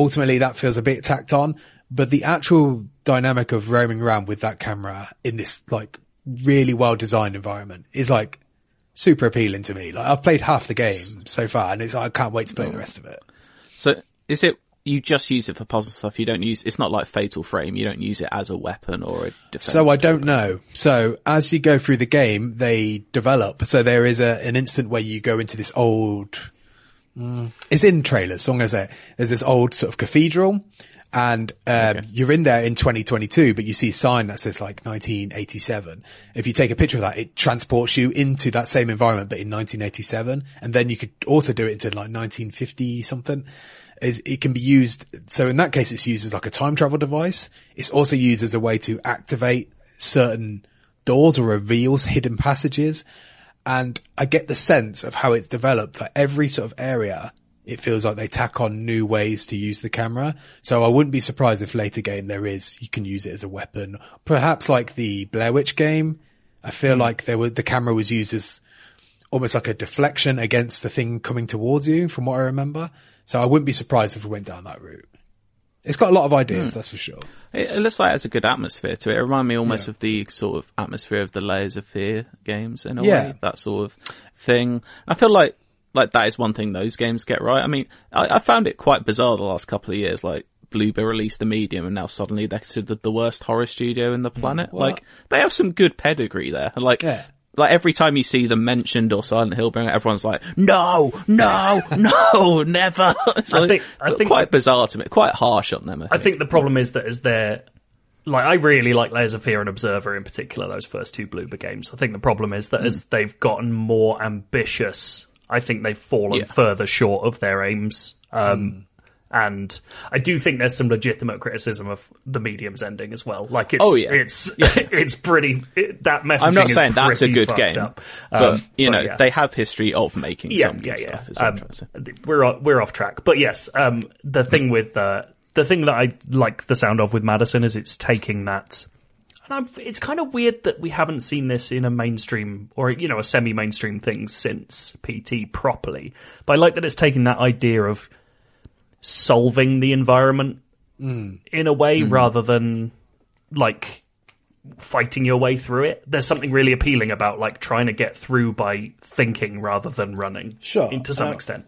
ultimately that feels a bit tacked on, but the actual dynamic of roaming around with that camera in this like really well designed environment is like super appealing to me. Like I've played half the game so far, and it's I can't wait to play the rest of it. So is it you just use it for puzzle stuff? You don't use it's not like Fatal Frame. You don't use it as a weapon or a defense. So I don't know. So as you go through the game, they develop. So there is a, an instant where you go into this old, mm, it's in trailers. So I'm going to say there's this old sort of cathedral and, um, you're in there in 2022, but you see a sign that says like 1987. If you take a picture of that, it transports you into that same environment, but in 1987. And then you could also do it into like 1950 something is it can be used. So in that case, it's used as like a time travel device. It's also used as a way to activate certain doors or reveals hidden passages. And I get the sense of how it's developed that every sort of area, it feels like they tack on new ways to use the camera. So I wouldn't be surprised if later game there is, you can use it as a weapon. Perhaps like the Blair Witch game. I feel hmm. like there were, the camera was used as almost like a deflection against the thing coming towards you from what I remember. So I wouldn't be surprised if we went down that route. It's got a lot of ideas, hmm. that's for sure. It, it looks like it has a good atmosphere to it. It reminds me almost Yeah. of the sort of atmosphere of the Layers of Fear games in a Yeah. way. That sort of thing. I feel like like that is one thing those games get right. I mean, I, I found it quite bizarre the last couple of years. Like Bloober released the Medium, and now suddenly they're considered the worst horror studio in the hmm. planet. like they have some good pedigree there. Like. Yeah. Like every time you see them mentioned or Silent Hill, bring it, everyone's like, "No, no, no, never." It's I think- I think- quite bizarre to me, quite harsh on them. I think. I think the problem is that as they're like I really like Layers of Fear and Observer in particular, those first two Bloober games. I think the problem is that as they've gotten more ambitious, I think they've fallen Yeah. further short of their aims. Um, And I do think there's some legitimate criticism of the medium's ending as well. Like it's, Oh, yeah. it's, it's pretty, it, that messaging I'm not saying that's a good game, up. but Um, you know yeah. they have history of making yeah, some good yeah, yeah. stuff. Um, trying to say. we're o- we're off track, but yes, um, the thing with uh, the thing that I like the sound of with Madison is it's taking that, and I'm, it's kind of weird that we haven't seen this in a mainstream or you know a semi-mainstream thing since PT properly. But I like that it's taking that idea of solving the environment in a way rather than like fighting your way through it. There's something really appealing about like trying to get through by thinking rather than running. Sure. To some Uh, extent.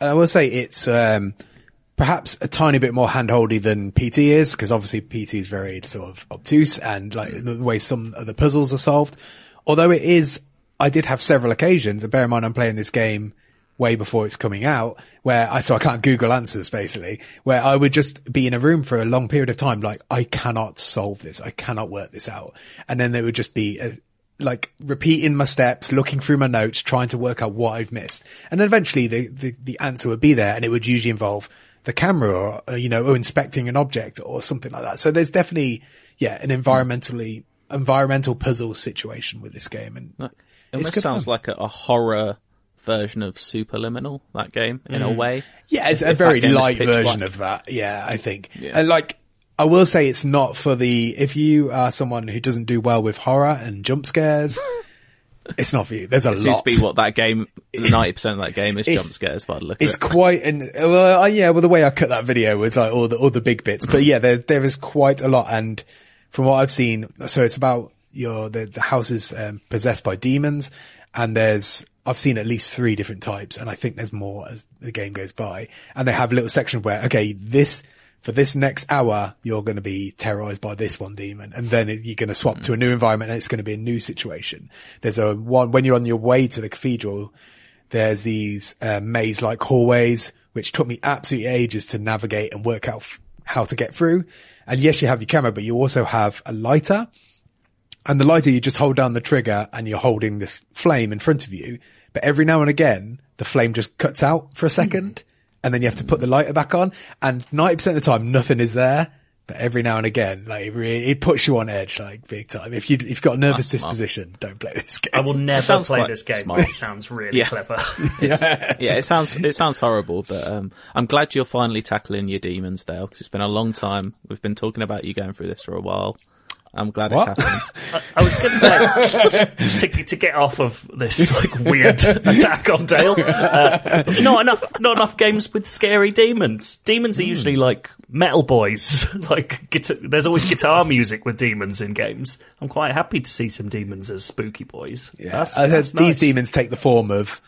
And I will say it's um, perhaps a tiny bit more handholdy than PT is, because obviously PT is very sort of obtuse and like the way some of the puzzles are solved. Although it is, I did have several occasions, and bear in mind I'm playing this game way before it's coming out, where I, so I can't Google answers basically, where I would just be in a room for a long period of time, like, I cannot solve this. I cannot work this out. And then there would just be a, like repeating my steps, looking through my notes, trying to work out what I've missed. And then eventually the, the, the answer would be there and it would usually involve the camera or, uh, you know, or inspecting an object or something like that. So there's definitely, yeah, an environmentally, environmental puzzle situation with this game. And It almost sounds fun. like a, a horror version of Superliminal. That game, in a way. Yeah, it's a If that very light version black. of that. Yeah, I think. Yeah. And like, I will say it's not for the, if you are someone who doesn't do well with horror and jump scares, it's not for you. There's a It seems lot. to be what that game. Ninety percent of that game is jump scares. By the look It's it. quite an well, yeah. Well, the way I cut that video was like all the all the big bits, but yeah, there there is quite a lot. And from what I've seen, so it's about your the the house is um, possessed by demons, and there's I've seen at least three different types, and I think there's more as the game goes by. And they have a little section where okay, this for this next hour you're going to be terrorized by this one demon, and then you're going to swap to a new environment, and it's going to be a new situation. There's a one when you're on your way to the cathedral there's these uh, maze-like hallways, which took me absolutely ages to navigate and work out f- how to get through. And yes, you have your camera, but you also have a lighter. And the lighter, you just hold down the trigger and you're holding this flame in front of you. But every now and again, the flame just cuts out for a second and then you have to put the lighter back on. And 90% of the time, nothing is there. But every now and again, like it, really, it puts you on edge, like big time. If you, if you've got a nervous That's smart. disposition, don't play this game. I will never sounds play this game. smart. It sounds really Yeah. clever. yeah, it sounds it sounds horrible, but um, I'm glad you're finally tackling your demons, Dale. Because it's been a long time. We've been talking about you going through this for a while. I'm glad What? it's happening. I was going to say to, to get off of this like weird attack on Dale. Uh, not enough, not enough games with scary demons. Demons Hmm. are usually like metal boys. like guitar, there's always guitar music with demons in games. I'm quite happy to see some demons as spooky boys. Yeah. That's, I heard that's these nice. demons take the form of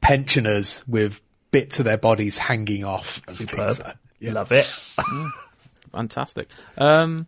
pensioners with bits of their bodies hanging off. Superb. things yeah. Love it. Fantastic. Um,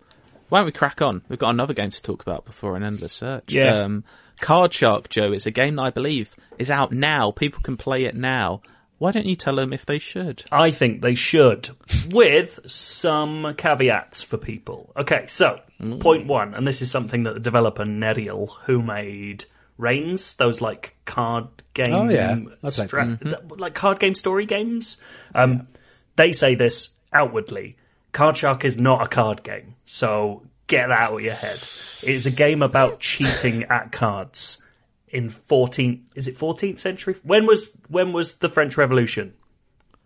why don't we crack on? We've got another game to talk about before an endless search. Yeah. Um, Card Shark, Joe, is a game that I believe is out now. People can play it now. Why don't you tell them if they should? I think they should, with some caveats for people. Okay, so point one, and this is something that the developer Nerial, who made Reigns, those like card game, Oh, yeah. I played stra- th- like card game story games. Um, They say this outwardly. Card Shark is not a card game, so get that out of your head. It's a game about cheating at cards in 14th is it 14th century? When was when was the french revolution?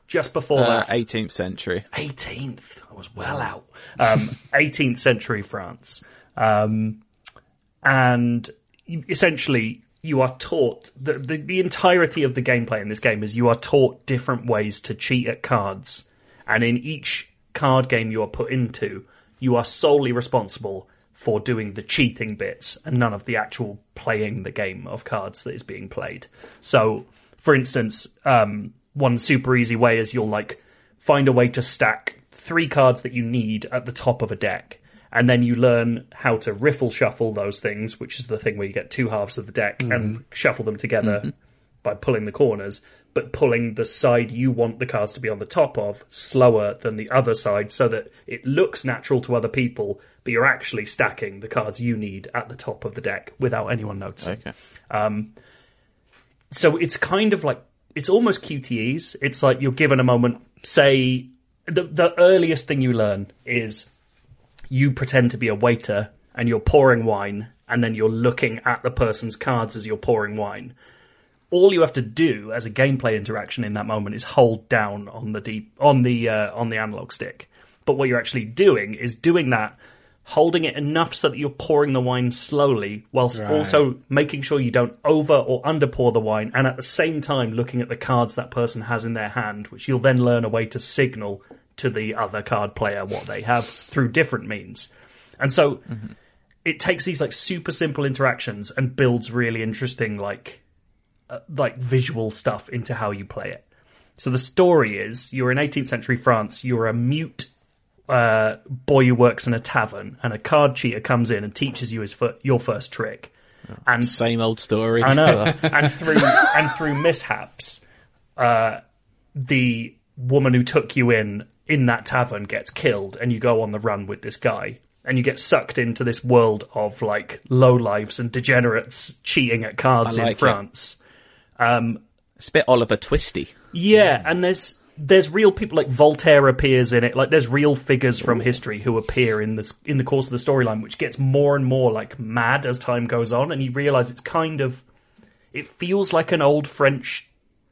Just before Uh, that. 18th century. 18th i was well out. Um 18th century france. Um and essentially you are taught the, the the entirety of the gameplay in this game is you are taught different ways to cheat at cards. And in each card game you are put into you are solely responsible for doing the cheating bits and none of the actual playing the game of cards that is being played. So for instance um one super easy way is you'll like find a way to stack three cards that you need at the top of a deck. And then you learn how to riffle shuffle those things, which is the thing where you get two halves of the deck and shuffle them together by pulling the corners, but pulling the side you want the cards to be on the top of slower than the other side so that it looks natural to other people, but you're actually stacking the cards you need at the top of the deck without anyone noticing Okay. Um, so it's kind of like it's almost QTEs. It's like you're given a moment. Say the the earliest thing you learn is you pretend to be a waiter and you're pouring wine, and then you're looking at the person's cards as you're pouring wine. All you have to do as a gameplay interaction in that moment is hold down on the deep on the uh, on the analog stick. But what you're actually doing is doing that, holding it enough so that you're pouring the wine slowly, whilst Right. also making sure you don't over or under pour the wine, and at the same time looking at the cards that person has in their hand, which you'll then learn a way to signal to the other card player what they have through different means. And so it takes these like super simple interactions and builds really interesting like uh, like visual stuff into how you play it. So the story is you're in 18th century France, you're a mute uh, boy who works in a tavern, and a card cheater comes in and teaches you his fir- your first trick. And Same old story. I know. and through and through mishaps, uh, the woman who took you in in that tavern gets killed, and you go on the run with this guy, and you get sucked into this world of like low lives and degenerates cheating at cards I in France. it. France. It's a bit Oliver Twisty. Yeah, and there's there's real people like Voltaire appears in it. Like there's real figures from history who appear in this in the course of the storyline, which gets more and more like mad as time goes on, and you realise it's kind of it feels like an old French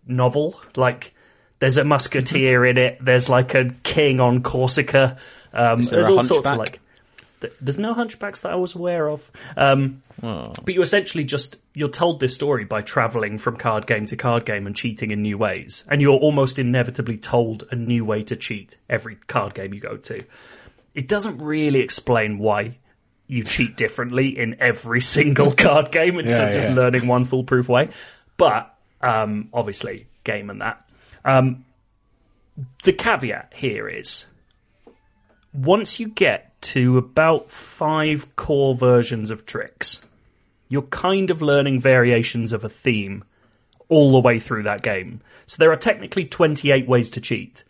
novel. Like there's a musketeer in it. There's like a king on Corsica. Um, there's all sorts of like. th- There's no hunchbacks that I was aware of. Um, but you essentially just you're told this story by traveling from card game to card game and cheating in new ways, and you're almost inevitably told a new way to cheat every card game you go to. It doesn't really explain why you cheat differently in every single card game instead of just yeah. learning one foolproof way. But um, obviously, game and that. Um, the caveat here is once you get to about five core versions of tricks, you're kind of learning variations of a theme all the way through that game. So there are technically 28 ways to cheat,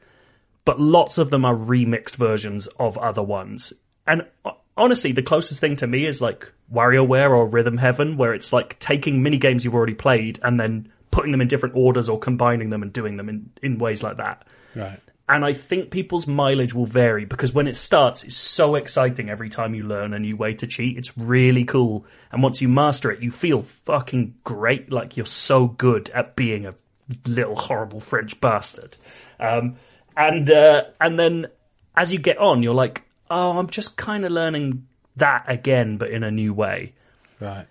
but lots of them are remixed versions of other ones. And uh, honestly, the closest thing to me is like WarioWare or Rhythm Heaven, where it's like taking mini games you've already played and then putting them in different orders or combining them and doing them in, in ways like that Right. And I think people's mileage will vary because when it starts, it's so exciting every time you learn a new way to cheat. It's really cool, and once you master it, you feel fucking great. Like you're so good at being a little horrible French bastard. Um, and uh, and then as you get on, you're like, oh, I'm just kind of learning that again, but in a new way. Right.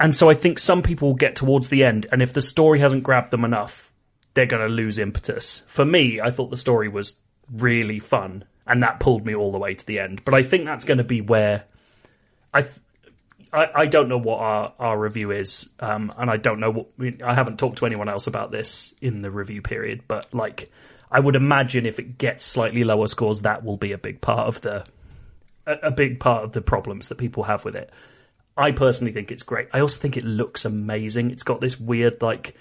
And so I think some people will get towards the end, and if the story hasn't grabbed them enough, they're going to lose impetus. For me, I thought the story was really fun, and that pulled me all the way to the end. But I think that's going to be where I. Th- I, I don't know what our, our review is, um, and I don't know what I haven't talked to anyone else about this in the review period. But like, I would imagine if it gets slightly lower scores, that will be a big part of the a, a big part of the problems that people have with it. I personally think it's great. I also think it looks amazing. It's got this weird like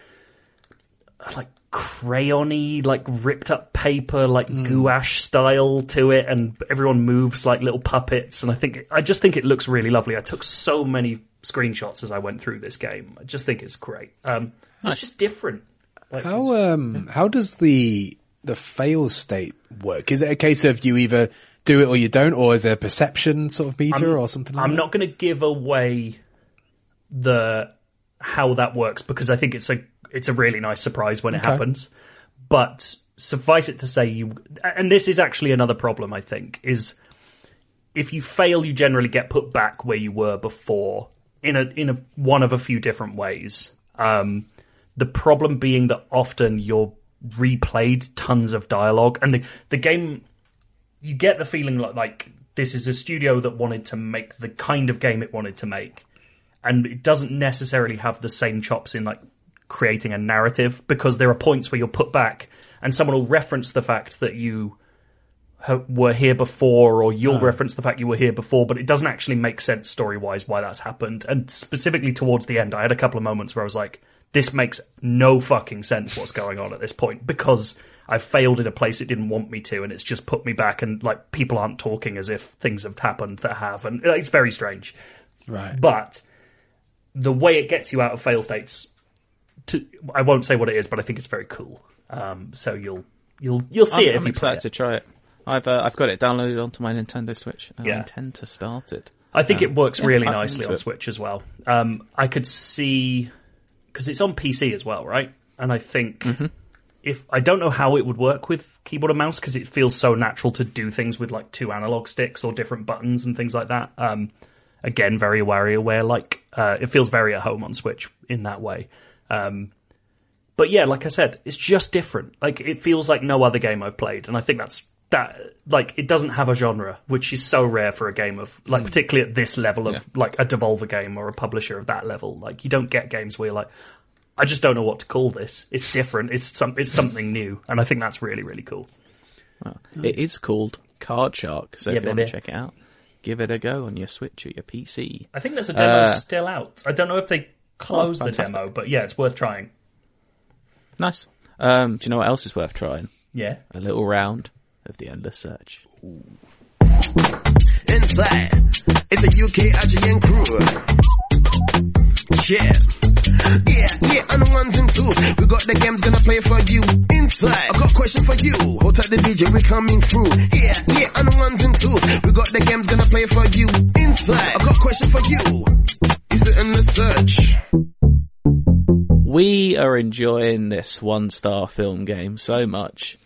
like crayony, like ripped up paper, like gouache style to it, and everyone moves like little puppets. And I think I just think it looks really lovely. I took so many screenshots as I went through this game. I just think it's great. Um, it's just different. Like, How um how does the the fail state work? Is it a case of you either do it or you don't, or is there a perception sort of meter or something? Like that? I'm that? not going to give away the how that works because I think it's a it's a really nice surprise when it happens. But suffice it to say, you and this is actually another problem. I think is if you fail, you generally get put back where you were before in a in a one of a few different ways. Um, the problem being that often you're replayed tons of dialogue, and the the game you get the feeling like, like this is a studio that wanted to make the kind of game it wanted to make, and it doesn't necessarily have the same chops in like creating a narrative because there are points where you're put back and someone will reference the fact that you ha- were here before or you'll ah. reference the fact you were here before but it doesn't actually make sense story wise why that's happened. And specifically towards the end i had a couple of moments where i was like this makes no fucking sense what's going on at this point because i failed in a place it didn't want me to and it's just put me back and like people aren't talking as if things have happened that have. And it's very strange. Right. but the way it gets you out of fail states to, I won't say what it is, but I think it's very cool. Um, so you'll you'll you'll see I'm, it if I'm excited it. to try it. I've uh, I've got it downloaded onto my Nintendo Switch. And I Yeah. intend to start it. I think it works really nicely on it. Switch as well. Um, I could see because it's on PC as well, right? And I think Mm-hmm. if I don't know how it would work with keyboard and mouse because it feels so natural to do things with like two analog sticks or different buttons and things like that. Um, again, very WarioWare like. Uh, it feels very at home on Switch in that way. Um, but yeah, like I said, it's just different. Like it feels like no other game I've played, and I think that's that. Like it doesn't have a genre, which is so rare for a game of like, particularly at this level of Yeah. like a Devolver game or a publisher of that level. Like you don't get games where you're like, I just don't know what to call this. It's different. It's some. It's something new, and I think that's really really cool. It is called Card Shark, so Yeah, if you want to check it out, give it a go on your Switch or your PC. I think there's a demo Uh, still out. I don't know if they closed the demo, but yeah, it's worth trying. Nice. Um, do you know what else is worth trying? Yeah. A little round of the endless search. Inside, it's a UK Algerian crew. Yeah. Yeah, yeah, and the ones and twos. We got the games gonna play for you. Inside, I got a question for you. Hold tight the DJ, we coming through. Yeah, yeah, and the ones and twos. We got the games gonna play for you. Inside, I got a question for you. Is it in the search? We are enjoying this one star film game so much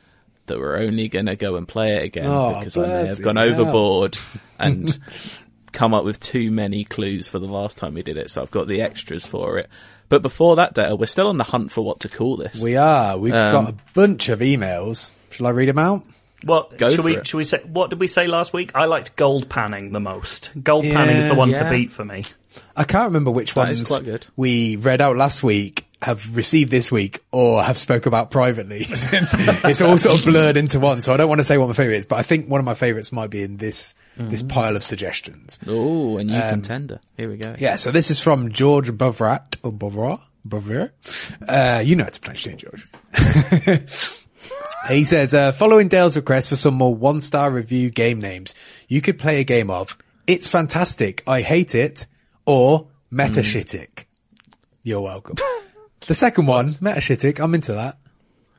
that we're only going to go and play it again Oh, because I may have gone hell. overboard and come up with too many clues for the last time we did it. So I've got the extras for it. But before that, Dale, we're still on the hunt for what to call this. We are. We've Um, got a bunch of emails. Shall I read them out? What Go should for we? it. Should we say? What did we say last week? I liked gold panning the most. Gold panning is the one Yeah. to beat for me. I can't remember which That ones we read out last week, have received this week, or have spoke about privately. Since it's all sort of blurred into one, so I don't want to say what my favourite is, but I think one of my favourites might be in this this Mm. pile of suggestions. Oh, a new contender. Here we go. Um, Yeah, so this is from George Bovrat or Bovrat. Bovrat. Uh, you know how to pronounce it, George. he says, uh, following Dale's request for some more one star review game names, you could play a game of It's Fantastic, I Hate It, or Metashitic. You're welcome. the second one, Metashitic, I'm into that.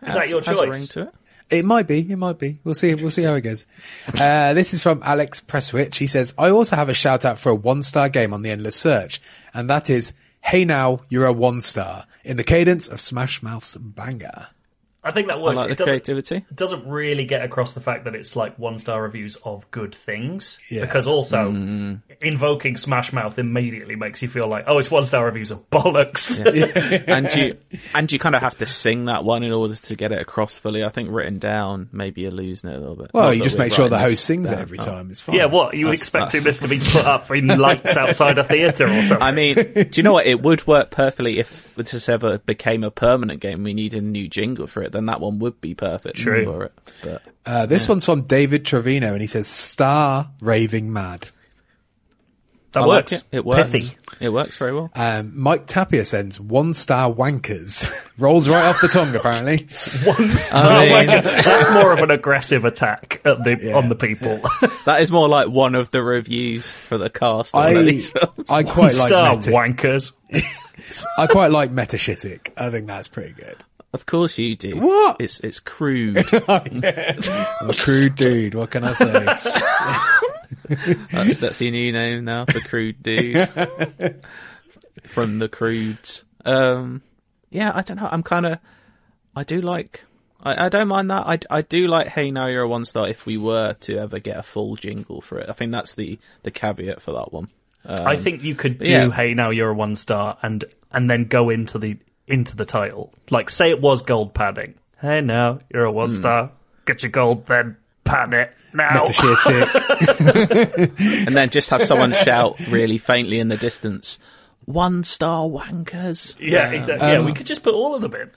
Is that your Has a choice? ring to it. It might be. It might be. We'll see. We'll see how it goes. Uh, this is from Alex Presswich. He says, I also have a shout out for a one star game on the Endless Search. And that is, Hey Now, You're a One Star in the cadence of Smash Mouth's banger. I think that I works. like it the doesn't, creativity. it doesn't really get across the fact that it's like one star reviews of good things. Yeah. Because also Mm. Invoking Smash Mouth immediately makes you feel like, oh, it's one star reviews of bollocks. and you and you kind of have to sing that one in order to get it across fully. I think written down, maybe you're losing it a little bit. Well, Not you just make sure the host this sings it every time. It's fine. yeah, what? You That's- expecting this to be put up in lights outside a theatre or something? I mean, do you know what? It would work perfectly if this ever became a permanent game. We needed a new jingle for it. Then that one would be perfect True. for it. But Uh, this one's from David Trevino, and he says, "Star raving mad." That I works. like it. It works. Pithy. It works very well. Um, Mike Tapia sends one star wankers. Rolls right off the tongue, apparently. One star I mean- wanker. That's more of an aggressive attack at the, Yeah. on the people. That is more like one of the reviews for the cast. of one of I these films. I quite like star meta. wankers. I quite like Metashitic. I think that's pretty good. Of course you do. What? It's it's crude. I'm a crude dude. What can I say? That's that's your new name now, the crude dude from the crudes. Um, yeah, I don't know. I'm kind of. I do like. I, I don't mind that. I, I do like Hey Now You're a One Star if we were to ever get a full jingle for it. I think that's the the caveat for that one. I think you could do yeah. "Hey now you're a one star" and and then go into the into the title. Like say it was gold padding. Hey now you're a Hmm. one star. Get your gold, then pad it now. Metashitic. and then just have someone shout really faintly in the distance, "One star wankers." Yeah, exactly. yeah, we could just put all of them in.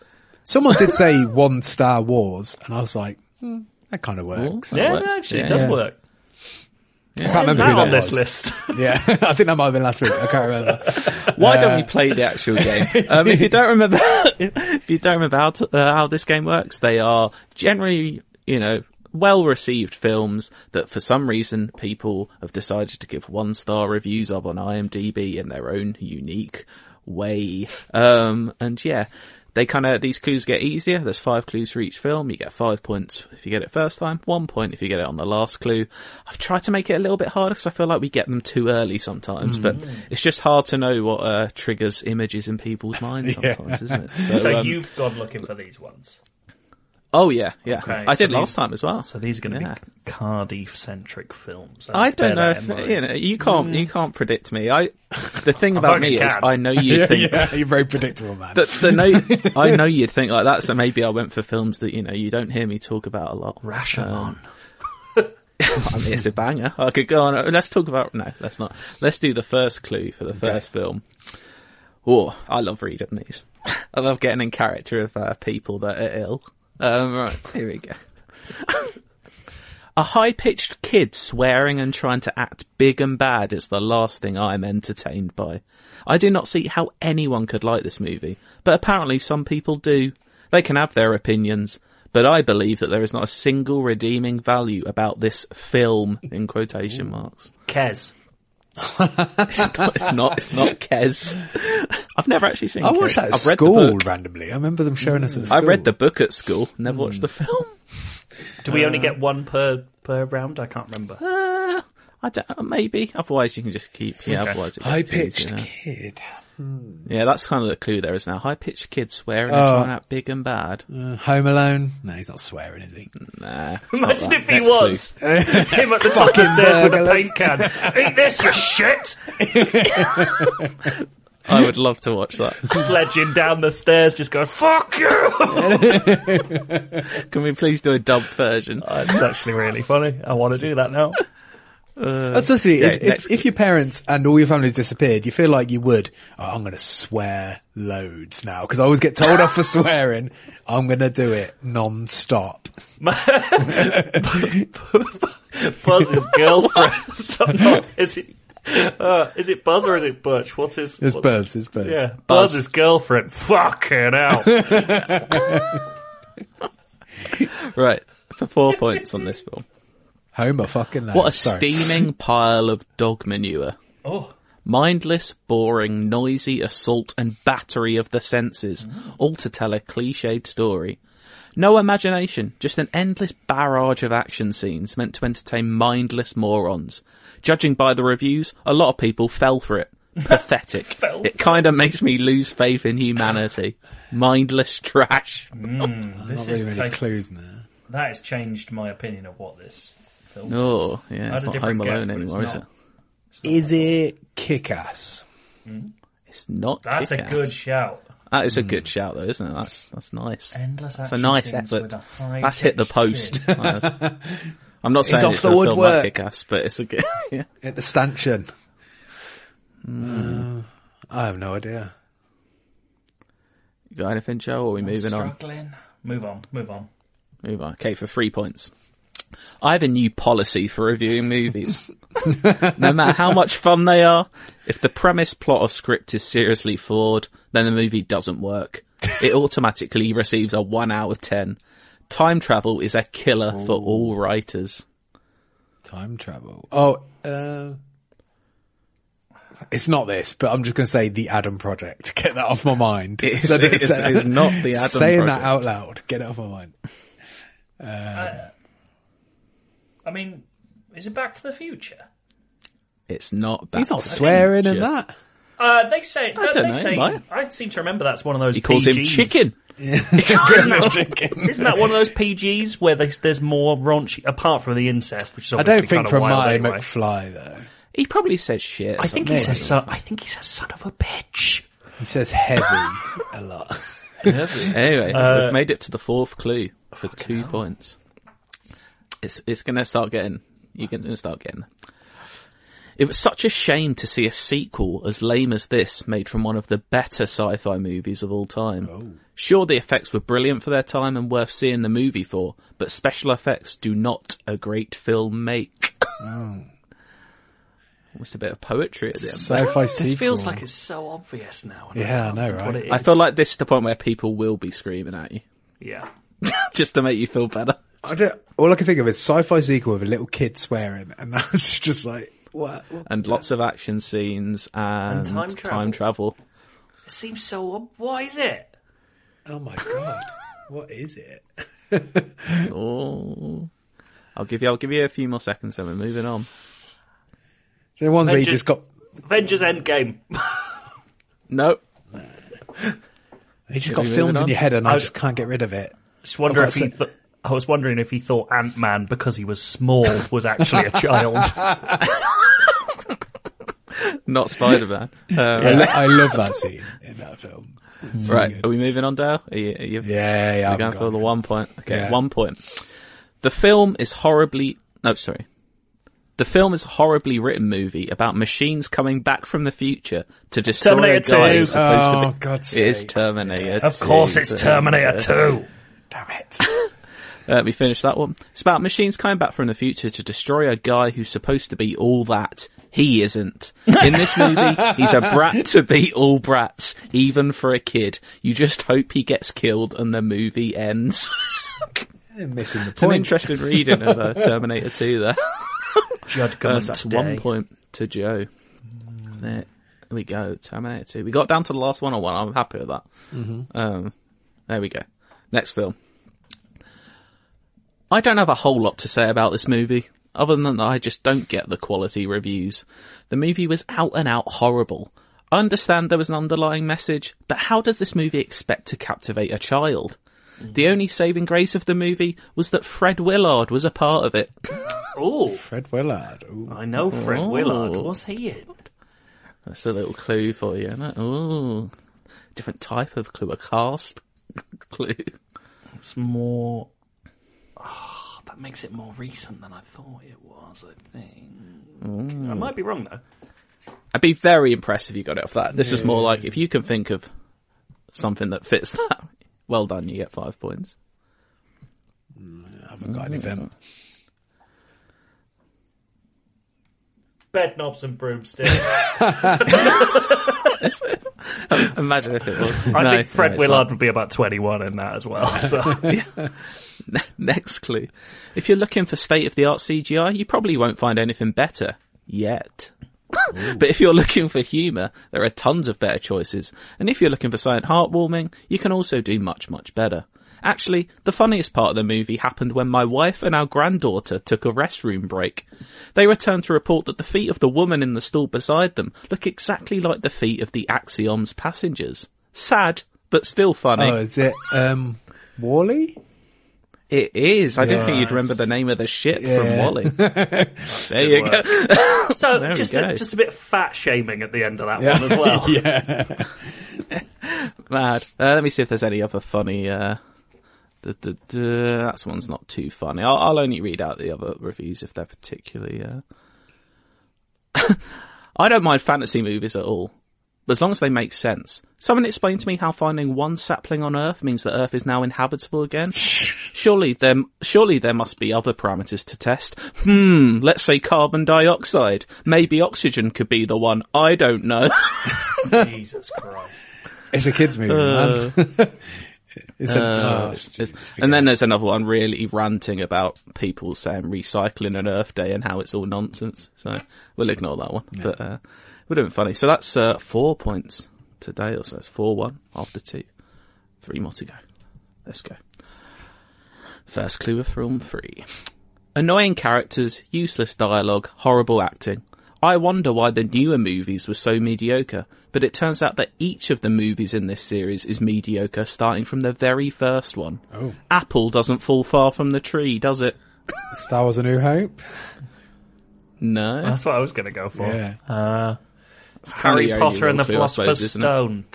Someone did say one star wars, and I was like, hmm, that kind of works. That Yeah, works. no, actually, Yeah. it does Yeah. work. I can't remember That who that on this was. list. Yeah, I think that might have been last week. I can't remember. Why Uh, don't we play the actual game? Um, if you don't remember, if you don't remember how, to, uh, how this game works, they are generally, you know, well received films that for some reason people have decided to give one star reviews of on IMDb in their own unique way. Um, and yeah. They kind of, these clues get easier. There's five clues for each film. You get five points if you get it first time, one point if you get it on the last clue. I've tried to make it a little bit harder because I feel like we get them too early sometimes, but it's just hard to know what uh, triggers images in people's minds sometimes, isn't it? So, So um, you've gone looking for these ones. Oh yeah, yeah. Okay, I so did these- last time as well. So these are going to Yeah. be Cardiff centric films. I don't know if you know. You can't. You mm. can't predict me. I. The thing about fucking me is. I know you yeah, think yeah, you're very predictable, man. that the no, I know you'd think like that, so maybe I went for films that you know you don't hear me talk about a lot. Rashomon. Um, I mean, it's a banger. I could go on. Uh, let's talk about no. Let's not. Let's do the first clue for the first film. Oh, I love reading these. I love getting in character of uh, people that are ill. Um, right, here we go. A high-pitched kid swearing and trying to act big and bad is the last thing I am entertained by. I do not see how anyone could like this movie, but apparently some people do. They can have their opinions, but I believe that there is not a single redeeming value about this film in quotation marks. Kes. It's not. It's not. It's not Kes. I've never actually seen. I watched Kes. that at I've read the school book. randomly. I remember them showing us at school. I read the book at school. Never watched the film. Do we Uh, only get one per per round? I can't remember. Uh, I don't. Maybe. Otherwise, you can just keep. Yeah. Okay. Otherwise, it high pitched you know. kid. Yeah, that's kind of the clue there is now. High pitched kid swearing and Oh. trying to act big and bad. Uh, Home Alone. No, he's not swearing, is he? Nah. it's not Imagine if he Next clue. was him at the top of the Fucking stairs with the burglars. paint cans. Eat this, you shit! I would love to watch that. Sledging down the stairs, just going "fuck you." Can we please do a dub version? Uh, it's actually really funny. I want to do that now. Uh, Especially is- next if, if your parents and all your family's disappeared, you feel like you would. Oh, I'm going to swear loads now because I always get told off for swearing. I'm going to do it non-stop. Buzz's girlfriend. So, no, is it? Uh, is it Buzz or is it Butch? What's his? It's what's- Buzz. It's Buzz. Yeah, Buzz's girlfriend. Fucking hell. Right. For four points on this film. Homer fucking. No. What a Sorry. steaming pile of dog manure. oh, Mindless, boring, noisy assault and battery of the senses, all to tell a cliched story. No imagination, just an endless barrage of action scenes meant to entertain mindless morons. Judging by the reviews, a lot of people fell for it. pathetic. Felt it kind of makes me lose faith in humanity. Mindless trash. Hmm, this Not is really take- clues in there. that has changed my opinion of what this film. Oh, I yeah, it's not Home Alone but it's anymore, is not. it? Is it kick-ass? Hmm? It's not. That's a Kick-Ass. good shout. That is a good hmm. shout, though, isn't it? That's that's nice. Endless It's a nice scenes effort. a That's hit the post. kid. I'm not saying off it's the film woodwork. like Kick-Ass, but it's a good. yeah. At the stanchion. Uh, I have no idea. You got anything, Joe? Or are we moving on? Struggling. Move on. Move on. Move on. Okay, for three points. I have a new policy for reviewing movies. no matter how much fun they are, if the premise, plot, or script is seriously flawed, then the movie doesn't work. It automatically receives a 1 out of 10. Time travel is a killer for all writers. Time travel. Oh, uh, it's not this, but I'm just going to say the Adam Project. Get that off my mind. It is- that it is- it is not the Adam project. Saying Project. that out loud. Get it off my mind. I mean, is it Back to the Future? It's not bad. He's not swearing in that. Uh, they say. don't don't they know, say. I seem to remember that's one of those. He calls him chicken. Isn't that one of those PGs where there's, there's more raunchy, apart from the incest, which is I obviously don't think kind of from wild my anyway. McFly though. He probably says shit. or I think he something. says so. I think he says son of a bitch. He says heavy a lot. Anyway, Uh, we've made it to the fourth clue for two points. It's it's going to start getting. You're going to start getting. It was such a shame to see a sequel as lame as this made from one of the better sci-fi movies of all time. Oh. Sure, the effects were brilliant for their time and worth seeing the movie for, but special effects do not a great film make. Almost a bit of poetry at the end. Sci-fi This sequel. feels like it's so obvious now. Yeah, I know, right? I feel like this is the point where people will be screaming at you yeah. just to make you feel better. I don't, all I can think of is sci-fi sequel with a little kid swearing, and that's just like what? what? and lots of action scenes and, time travel. time travel. It seems so. ob- What is it? Oh my god, what is it? Oh, I'll give you. I'll give you a few more seconds, and we're moving on. So the ones where you Avengers- just got Avengers Endgame. No, you just Are got we films in your head, and I, I- just can't get rid of it. Just wonder Oh, if he. Th- I was wondering if he thought Ant Man because he was small was actually a child. not Spider Man. I, Um, lo- I love that scene in that film. It's so right, good. are we moving on, Dale? Are you, are you Yeah, yeah. We're going for the one point. Okay, Yeah. one point. The film is horribly. No, sorry. The film is a horribly written movie about machines coming back from the future to destroy Terminator a guy 2. who's supposed Oh, to be. God's It is sake. Terminator. of course, 2. it's Terminator Two. Damn it. Let me finish that one. It's about machines coming back from the future to destroy a guy who's supposed to be all that. He isn't. In this movie, he's a brat to beat all brats, even for a kid. You just hope he gets killed and the movie ends. I'm missing the It's an interesting reading of uh, Terminator 2 there. Judgment Um, that's one point to Joe. There we go. Terminator 2. We got down to the last one on one. I'm happy with that. Um, there we go. Next film. I don't have a whole lot to say about this movie, other than that I just don't get the quality reviews. The movie was out and out horrible. I understand there was an underlying message, but how does this movie expect to captivate a child? Mm-hmm. The only saving grace of the movie was that Fred Willard was a part of it. Oh, Fred Willard. Ooh. I know Fred Oh. Willard. What's he in? That's a little clue for you, isn't it? Ooh, different type of clue, a cast clue. It's more. Oh, that makes it more recent than I thought it was. I think mm. I might be wrong though. I'd be very impressed if you got it off that. This is more like if you can think of something that fits that. Well done, you get five points. Mm, I haven't got anything. Bedknobs and Broomsticks. Imagine if it was. I No, think Fred no, Willard not. would be about twenty-one in that as well. So. Next clue. If you're looking for state of the art CGI, you probably won't find anything better. Yet. but if you're looking for humour, there are tons of better choices. And if you're looking for something heartwarming, you can also do much, much better. Actually, the funniest part of the movie happened when my wife and our granddaughter took a restroom break. They returned to report that the feet of the woman in the stall beside them look exactly like the feet of the Axiom's passengers. Sad, but still funny. Oh, is it um, WALL-E? It is. I didn't think you'd remember the name of the ship Yeah. from WALL-E. there you work. go. So There just go. a, just a bit of fat shaming at the end of that one as well. yeah. Mad. Uh, let me see if there's any other funny. Uh, duh, duh, duh. That one's not too funny. I'll, I'll only read out the other reviews if they're particularly. Uh... I don't mind fantasy movies at all, as long as they make sense. Someone explained to me how finding one sapling on Earth means that Earth is now inhabitable again. surely there, surely there must be other parameters to test. Hmm. Let's say carbon dioxide. Maybe oxygen could be the one. I don't know. Jesus Christ. It's a kids' movie, man. It's a, Uh, oh, It's- and then there's another one really ranting about people saying recycling an Earth Day and how it's all nonsense. So we'll ignore that one. But uh, we're doing funny. So that's uh, four points today. Or so it's four one after two. Three more to go. Let's go. First clue of film three. Annoying characters, useless dialogue, horrible acting. I wonder why the newer movies were so mediocre, but it turns out that each of the movies in this series is mediocre starting from the very first one. Oh. Apple doesn't fall far from the tree, does it? Star Wars: A New Hope. No. That's what I was going to go for. Yeah. Uh, It's kinda Harry Potter and the clue, I suppose, Philosopher's it? Stone.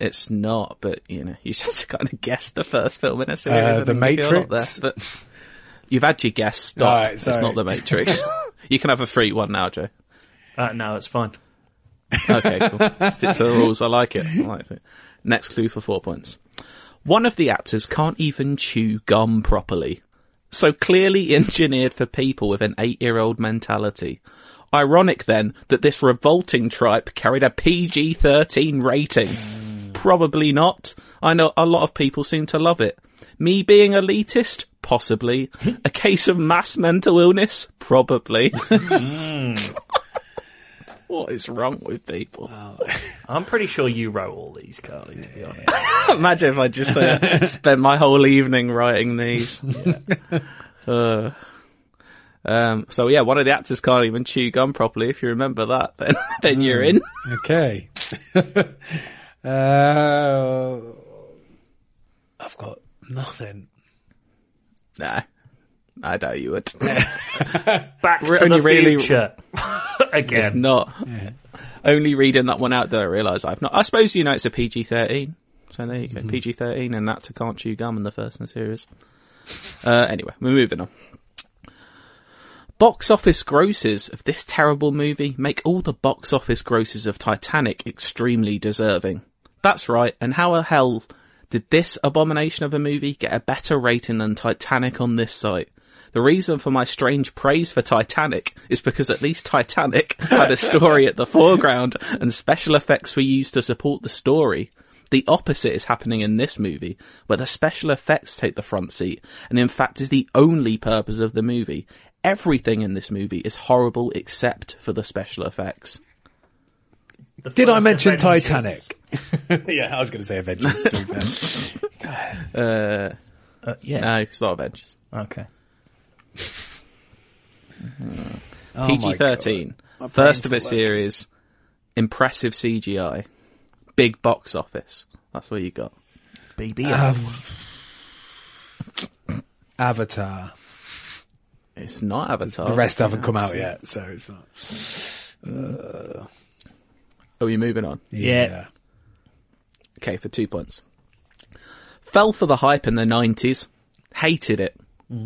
It's not, but you know, you just have kind of guess the first film in a series. Uh, The then you feel up Matrix? There, but you've had your guess. Stop. Alright, it's not the Matrix. you can have a free one now, Joe. Uh, no, it's fine. Okay, cool. Stick to the rules. I like it. I like it. Next clue for four points. One of the actors can't even chew gum properly. So clearly engineered for people with an eight-year-old mentality. Ironic then that this revolting tripe carried a PG-13 rating. Probably not. I know a lot of people seem to love it. Me being elitist? Possibly. A case of mass mental illness? Probably. what is wrong with people? I'm pretty sure you wrote all these, Cardy, to be honest. Imagine if I just uh, spent my whole evening writing these. Uh, um, so yeah, one of the actors can't even chew gum properly. If you remember that, then then you're in. Okay. uh, I've got nothing. Nah, I doubt you would. Back We're to the really- future. it's Again. not. Only reading that one out did I realise I've not. I suppose you know it's a PG thirteen. So there you go, PG thirteen, and actor can't chew gum in the first in the series. Uh, anyway, we're moving on. Box office grosses of this terrible movie make all the box office grosses of Titanic extremely deserving. That's right, and how the hell did this abomination of a movie get a better rating than Titanic on this site? The reason for my strange praise for Titanic is because at least Titanic had a story at the foreground and special effects were used to support the story. The opposite is happening in this movie, where the special effects take the front seat, and in fact is the only purpose of the movie. Everything in this movie is horrible except for the special effects. The Did I mention Avengers. Titanic? yeah, I was going to say Avengers. to. Uh, Uh, yeah. no, it's not Avengers. Okay. Oh PG God. thirteen. My First of a still working. series. Impressive CGI. Big box office. That's what you got. BB. Avatar. It's not Avatar. The rest haven't come out yet, so it's not. Uh, are we moving on? Yeah. Okay, for two points. Fell for the hype in the 90s. Hated it.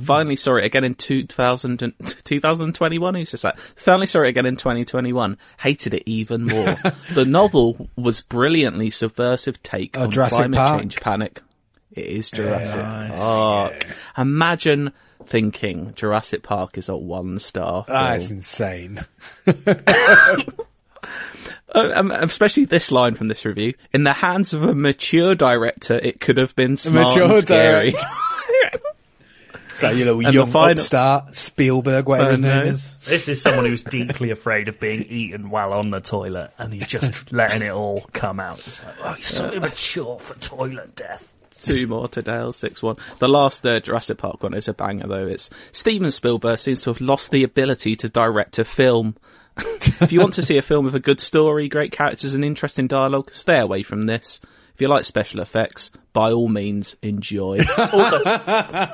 Finally saw it again in 2000 and, 2021. Who's just like, finally saw it again in 2021. Hated it even more. the novel was brilliantly subversive take Oh, on Jurassic climate Park. change panic. It is Jurassic Nice, Park. Imagine thinking Jurassic Park is a one star. That's insane. Uh, um, especially this line from this review. In the hands of a mature director, it could have been smart mature and scary. Director. So you little And the young final- upstart Spielberg, whatever his name know. is. This is someone who's deeply afraid of being eaten while on the toilet, and he's just letting it all come out. It's like, oh, you're so immature for toilet death. Two more to Dale, six one. The last uh, Jurassic Park one is a banger though. It's Steven Spielberg seems to have lost the ability to direct a film. if you want to see a film with a good story, great characters, and interesting dialogue, stay away from this. If you like special effects, by all means, enjoy. Also,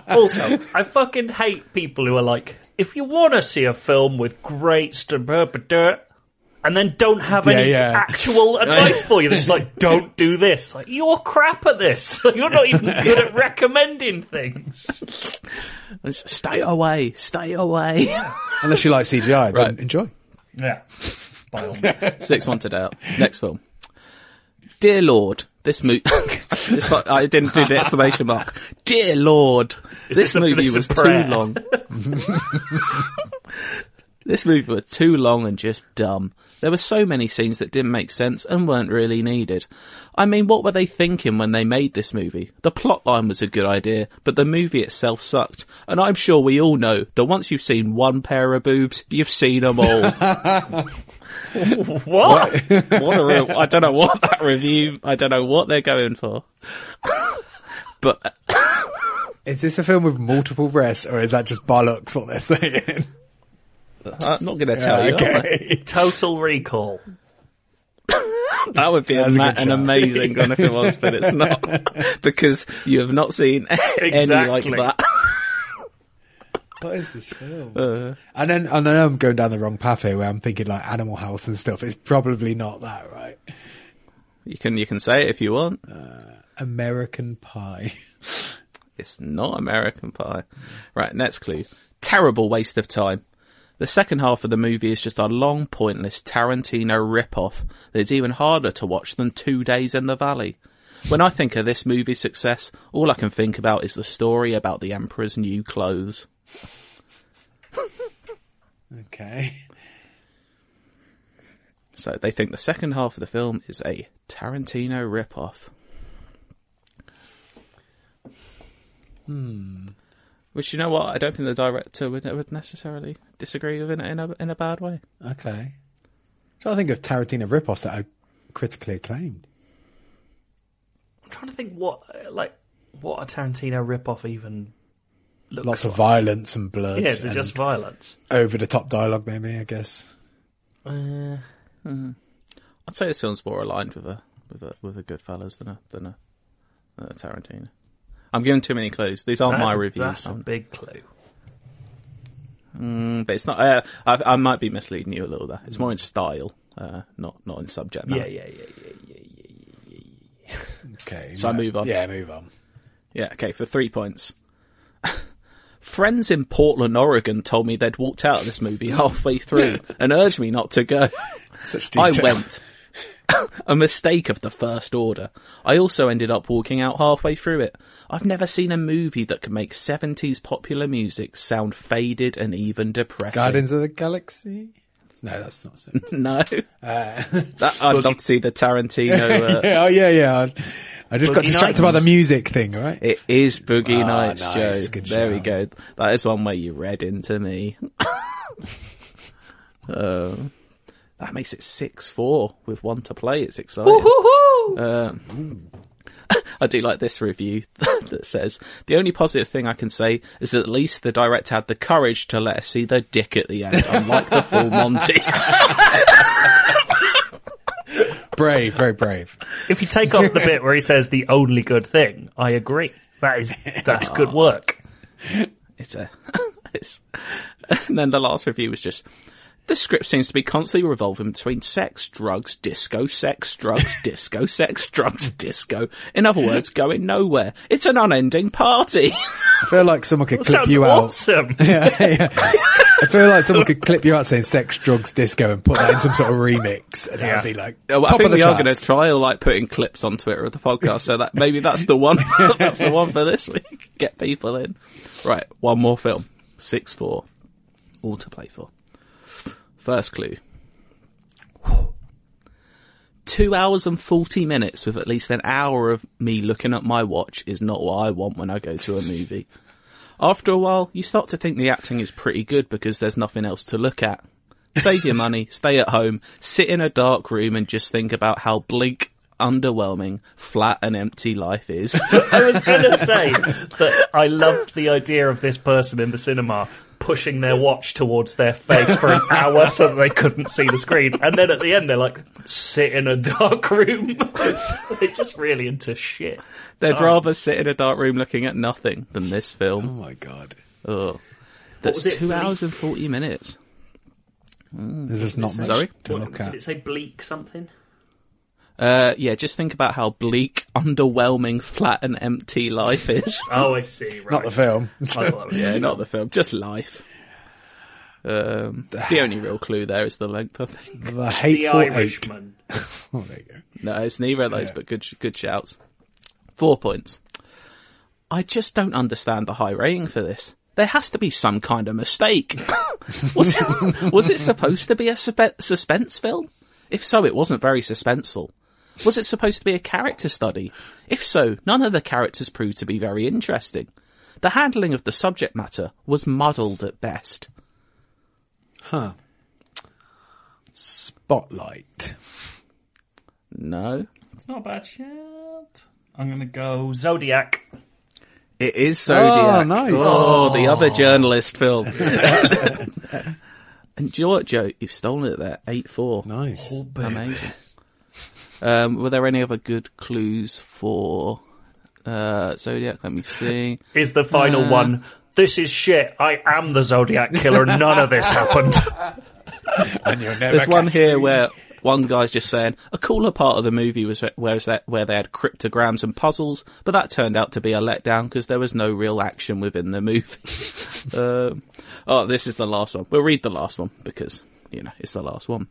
also, I fucking hate people who are like, if you want to see a film with great st- blah, blah, blah," and then don't have Yeah, any yeah. actual advice for you. That's like, don't do this. Like, you're crap at this. You're not even good at recommending things. stay away, stay away. Unless you like CGI, then enjoy. Yeah. By all means. Six one to Dale. Next film. Dear Lord, this movie. I didn't do the exclamation mark. Dear Lord, this, this movie this a was too long. this movie was too long and just dumb. There were so many scenes that didn't make sense and weren't really needed. I mean, what were they thinking when they made this movie? The plotline was a good idea, but the movie itself sucked. And I'm sure we all know that once you've seen one pair of boobs, you've seen them all. What? what a real, I don't know what that review, I don't know what they're going for. but Is this a film with multiple breasts, or is that just bollocks what they're saying? I'm not going to tell you. am I? okay. Total recall. That would be a ma- an amazing one if it was, but it's not. because you have not seen any like that. What is this film? Uh, and then I know I'm going down the wrong path here, where I'm thinking like Animal House and stuff. It's probably not that, right? you can, you can say it if you want. American Pie. It's not American Pie. Right, next clue. Terrible waste of time. The second half of the movie is just a long, pointless Tarantino rip-off that is even harder to watch than Two Days in the Valley. When I think of this movie's success, all I can think about is the story about the Emperor's new clothes. Okay. So they think the second half of the film is a Tarantino rip-off. Hmm. Which you know what? I don't think the director would, would necessarily disagree with in, a- in a in a bad way. Okay. Trying to think of Tarantino rip-offs that are critically acclaimed. I'm trying to think what, like, what a Tarantino ripoff even looks Lots like. of violence and blood. Yeah, is it just violence? over the top dialogue? Maybe I guess. Uh, I'd say this film's more aligned with a with a with a Goodfellas than a than a, than a Tarantino. I'm giving too many clues. These aren't that's my a, reviews, That's a big clue. mm, but it's not. Uh, I, I might be misleading you a little there. It's more in style, uh, not not in subject matter. Yeah, yeah, yeah, yeah, yeah, yeah, yeah. Okay. Shall I move on? Yeah, move on. Yeah, okay, for three points. Friends in Portland, Oregon told me they'd walked out of this movie halfway through and urged me not to go. Such I went. a mistake of the first order. I also ended up walking out halfway through it. I've never seen a movie that can make 70s popular music sound faded and even depressing. Guardians of the Galaxy. No, that's not. It. No. That, I'd love to see the Tarantino. Uh, yeah, oh yeah, yeah. I, just got distracted Nights. by the music thing, right? It is Boogie Ah, Nights, nice. Joe. Good there we go. That is one way you read into me. uh, that makes it six four with one to play. It's exciting. Um, I do like this review that says the only positive thing I can say is that at least the director had the courage to let us see the dick at the end, unlike the full Monty. Brave, very brave. If you take off the bit where he says the only good thing, I agree. That is that's good work. It's a, it's, and then the last review was just, the script seems to be constantly revolving between sex, drugs, disco, sex, drugs, disco, sex, drugs, disco. In other words, going nowhere. It's an unending party. I feel like someone could clip you out. awesome. Yeah, yeah. I feel like someone could clip you out saying sex, drugs, disco and put that in some sort of remix and Yeah. that'd be like Well, I top think of the we are going to trial like putting clips on Twitter of the podcast, so that maybe that's the one. that's the one for this week. Get people in. Right, one more film. Six four, all to play for. First clue. Two hours and forty minutes with at least an hour of me looking at my watch is not what I want when I go to a movie. After a while, you start to think the acting is pretty good because there's nothing else to look at. Save your money, stay at home, sit in a dark room and just think about how bleak underwhelming, flat, and empty life is. I was going to say that I loved the idea of this person in the cinema pushing their watch towards their face for an hour so that they couldn't see the screen. And then at the end, they're like, sit in a dark room. so they're just really into shit. They'd times. rather sit in a dark room looking at nothing than this film. Oh my god. Oh, that's was it, two Bleak? hours and forty minutes. There's just not much Sorry? to What- look Did at. it say bleak something? Uh, yeah, just think about how bleak, underwhelming, flat, and empty life is. Oh, I see. Right. Not the film. I thought that was yeah, not the film, just life. Um, the only real clue there is the length, I think. The the hateful eight. Oh, there you go. No, it's neither of those, Yeah. but good, good shouts. Four points. I just don't understand the high rating for this. There has to be some kind of mistake. was, it, was it supposed to be a suspense film? If so, it wasn't very suspenseful. Was it supposed to be a character study? If so, none of the characters proved to be very interesting. The handling of the subject matter was muddled at best. Huh. Spotlight. No. It's not a bad shout. I'm going to go Zodiac. It is Zodiac. Oh, nice. Oh, the oh. other journalist film. and do you know what, Joe? You've stolen it there. 8-4. Nice. Amazing. Um, were there any other good clues for uh, Zodiac? Let me see. Is the final one. This is shit. I am the Zodiac killer. None of this happened. And you'll never There's one here me. where one guy's just saying a cooler part of the movie was where, that, where they had cryptograms and puzzles, but that turned out to be a letdown because there was no real action within the movie. um, oh, this is the last one. We'll read the last one because you know it's the last one.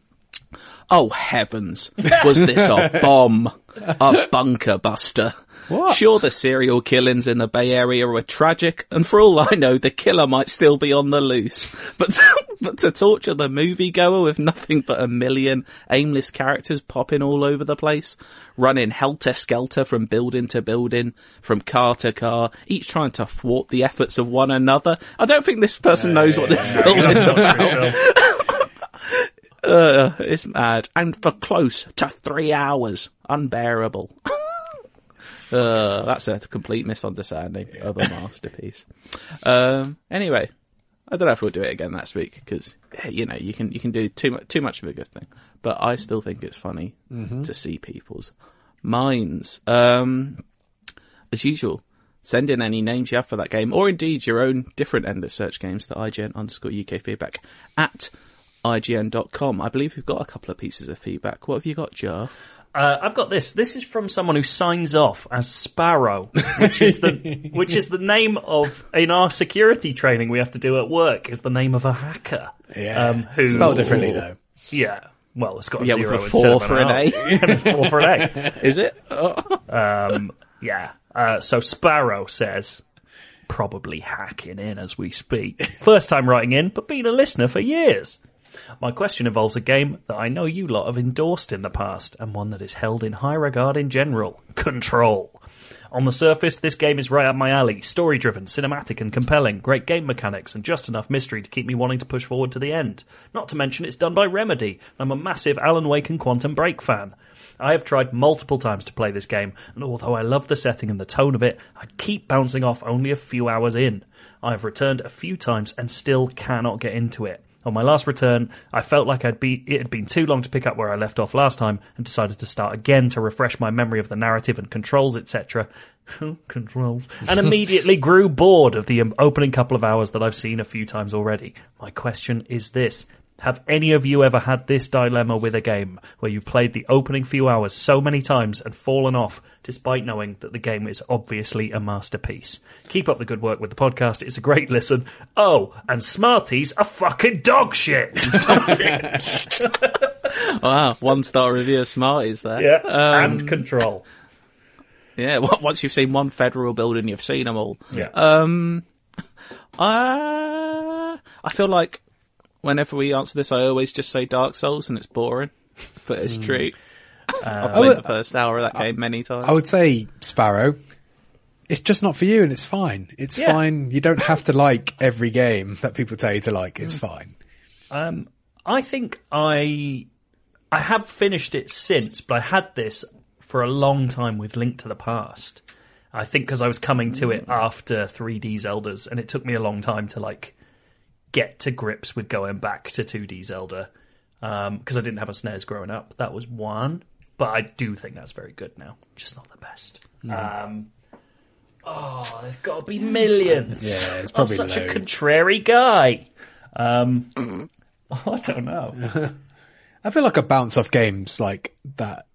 Oh heavens! Was this a bomb? A bunker buster? What? Sure, the serial killings in the Bay Area were tragic, and for all I know, the killer might still be on the loose. But but to torture the moviegoer with nothing but a million aimless characters popping all over the place, running helter skelter from building to building, from car to car, each trying to thwart the efforts of one another. I don't think this person knows what this film is about. Uh, it's mad. And for close to three hours. Unbearable. uh, that's a complete misunderstanding of a masterpiece. Um, anyway, I don't know if we'll do it again next week because, you know, you can, you can do too much, too much of a good thing. But I still think it's funny to see people's minds. Um, as usual, send in any names you have for that game, or indeed your own different endless search games to IGN underscore UK feedback at IGN.com. I believe we've got a couple of pieces of feedback. What have you got, Joe? Uh, I've got this. This is from someone who signs off as Sparrow, which is the which is the name of in our security training we have to do at work. Is the name of a hacker. Yeah. Um, who Spelled differently though. Yeah. Well, it's got a Yeah, with zero a four for an an A. four for an A. Is it? Yeah. Uh, so Sparrow says, probably hacking in as we speak. First time writing in, but been a listener for years. My question involves a game that I know you lot have endorsed in the past, and one that is held in high regard in general Control. On the surface, this game is right up my alley. Story driven, cinematic, and compelling. Great game mechanics, and just enough mystery to keep me wanting to push forward to the end. Not to mention, it's done by Remedy. I'm a massive Alan Wake and Quantum Break fan. I have tried multiple times to play this game, and although I love the setting and the tone of it, I keep bouncing off only a few hours in. I have returned a few times and still cannot get into it. On my last return, I felt like I'd be, it had been too long to pick up where I left off last time and decided to start again to refresh my memory of the narrative and controls, etc. controls. And immediately grew bored of the um, opening couple of hours that I've seen a few times already. My question is this. Have any of you ever had this dilemma with a game where you've played the opening few hours so many times and fallen off despite knowing that the game is obviously a masterpiece? Keep up the good work with the podcast. It's a great listen. Oh, and Smarties are fucking dog shit. Wow, one star review of Smarties there. yeah. Um, and control. yeah, once you've seen one federal building, you've seen them all. Yeah. Um, uh, I feel like whenever we answer this, I always just say Dark Souls and it's boring, but it's hmm. true. Uh, I've played Oh, the first hour of that game many times. I would say Sparrow. It's just not for you, and it's fine. It's Yeah. fine. You don't have to like every game that people tell you to like. It's hmm. fine. Um, I think I I have finished it since, but I had this for a long time with Link to the Past. I think because I was coming to it hmm. after 3D Zeldas, and it took me a long time to like get to grips with going back to 2D Zelda because I didn't have a SNES growing up. That was one, but I do think that's very good now. Just not the best. Um, oh, there's got to be millions. Yeah, it's I'm probably such a contrary guy. Um, I don't know. I feel like I bounce off games like that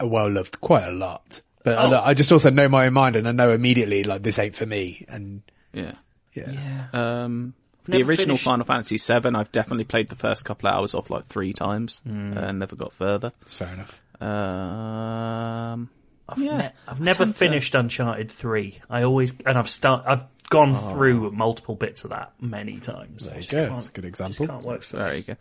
are well loved quite a lot. But Oh. I, I just also know my own mind and I know immediately like this ain't for me. And Yeah. yeah, Um, the original finished- Final Fantasy VII, I've definitely played the first couple of hours off like three times and never got further. it's fair enough. Um, I've, Yeah. ne- I've never tend to- finished Uncharted three. I always and I've start I've gone Oh. through multiple bits of that many times. There you go. can't- a good just example. can't work Very good.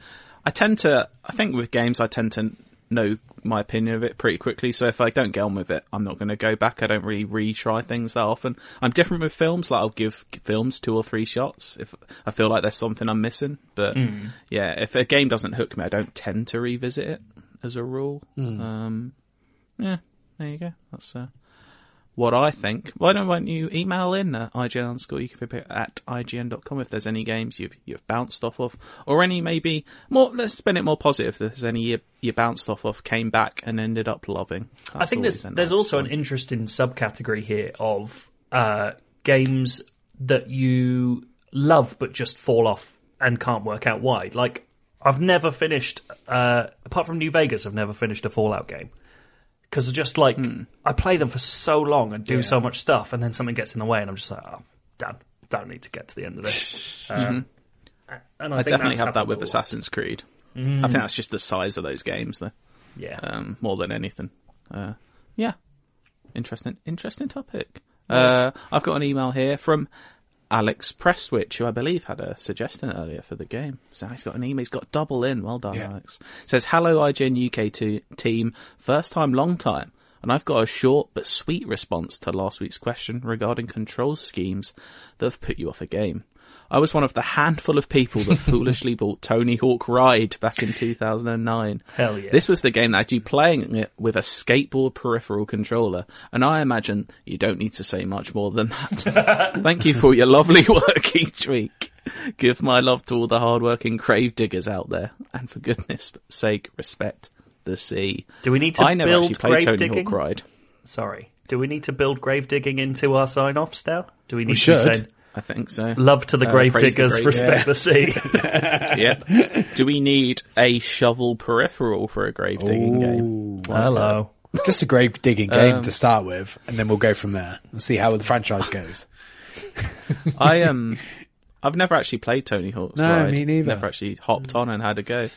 I tend to, I think with games, I tend to know my opinion of it pretty quickly. So if I don't get on with it, I'm not going to go back. I don't really retry things that often. I'm different with films. Like I'll give films two or three shots if I feel like there's something I'm missing. But yeah, if a game doesn't hook me, I don't tend to revisit it as a rule. Um, yeah, there you go. That's uh, what I think. Why don't, why don't you email in at IGN underscore UKPP at IGN.com if there's any games you've, you've bounced off of, or any maybe more, let's spin it more positive. If there's any you, you bounced off of, came back and ended up loving. I think there's there's also an interesting subcategory here of uh, games that you love but just fall off and can't work out why. Like I've never finished, uh, apart from New Vegas, I've never finished a Fallout game because just like Hmm. I play them for so long and do so much stuff, and then something gets in the way, and I'm just like, oh, done. Don't need to get to the end of this. Um, and I, I think definitely have that with. Assassin's Creed. I think that's just the size of those games, though, Yeah. um, more than anything. Uh, yeah, interesting, interesting topic. Uh, I've got an email here from Alex Presswitch, who I believe had a suggestion earlier for the game. So he's got an email. He's got double in. Well done, Yeah. Alex. Says, "Hello, IGN UK to team. First time, long time." And I've got a short but sweet response to last week's question regarding control schemes that have put you off a game. I was one of the handful of people that foolishly bought Tony Hawk Ride back in 2009. Hell yeah. This was the game that had you playing it with a skateboard peripheral controller, and I imagine you don't need to say much more than that. Thank you for your lovely work each week. Give my love to all the hardworking grave diggers out there, and for goodness sake, respect the sea. Do we need to I never build actually played Tony digging? Hawk Ride. Sorry. Do we need to build grave digging into our sign offs now? Do we need to should. be saying I think so. love to the Uh, grave praise the diggers, grave- respect the sea? yep. Do we need a shovel peripheral for a grave digging game? Hello. Just a grave digging game Um, to start with, and then we'll go from there and see how the franchise goes. I um, I've never actually played Tony Hawk's No, Ride. me neither. Never actually hopped on and had a go.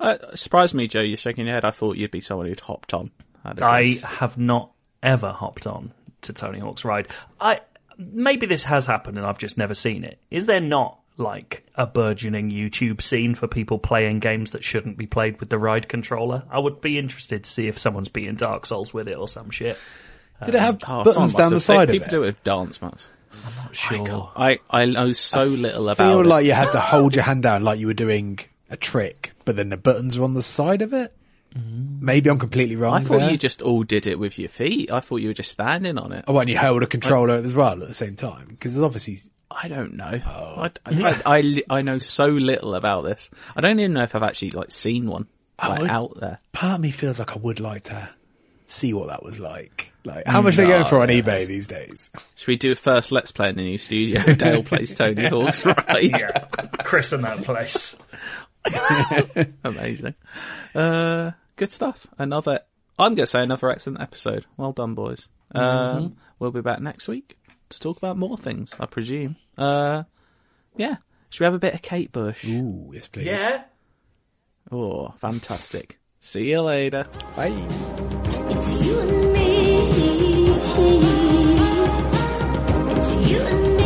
Uh, surprised me, Joe. You're shaking your head. I thought you'd be someone who'd hopped on. Had a I. I have not ever hopped on to Tony Hawk's Ride. I maybe this has happened and I've just never seen it. Is there not like a burgeoning YouTube scene for people playing games that shouldn't be played with the ride controller? I would be interested to see if someone's beating Dark Souls with it or some shit. Did it have Oh, buttons down the side People of do it? it with dance mats. I'm not Sure. I, I know so little I about feel it. like you had to hold your hand down like you were doing a trick, but then the buttons were on the side of it. Maybe I'm completely wrong. I thought there. you just all did it with your feet. I thought you were just standing on it. Oh, and you held a controller as well at the same time because obviously I don't know. Oh. I, I, I, I know so little about this. I don't even know if I've actually like seen one like, out there. part of me feels like I would like to see what that was like. Like how much are they going for on eBay these days? Should we do a first Let's Play in the new studio? Dale plays Tony Hawk's Ride. Yeah. Chris in that place. Amazing. Uh, good stuff. Another, I'm going to say another excellent episode. Well done, boys. Um, we'll be back next week to talk about more things, I presume. Uh, yeah. Should we have a bit of Kate Bush? Ooh, yes, please. Yeah. Oh, fantastic. See you later. Bye. It's you and me. It's you and me.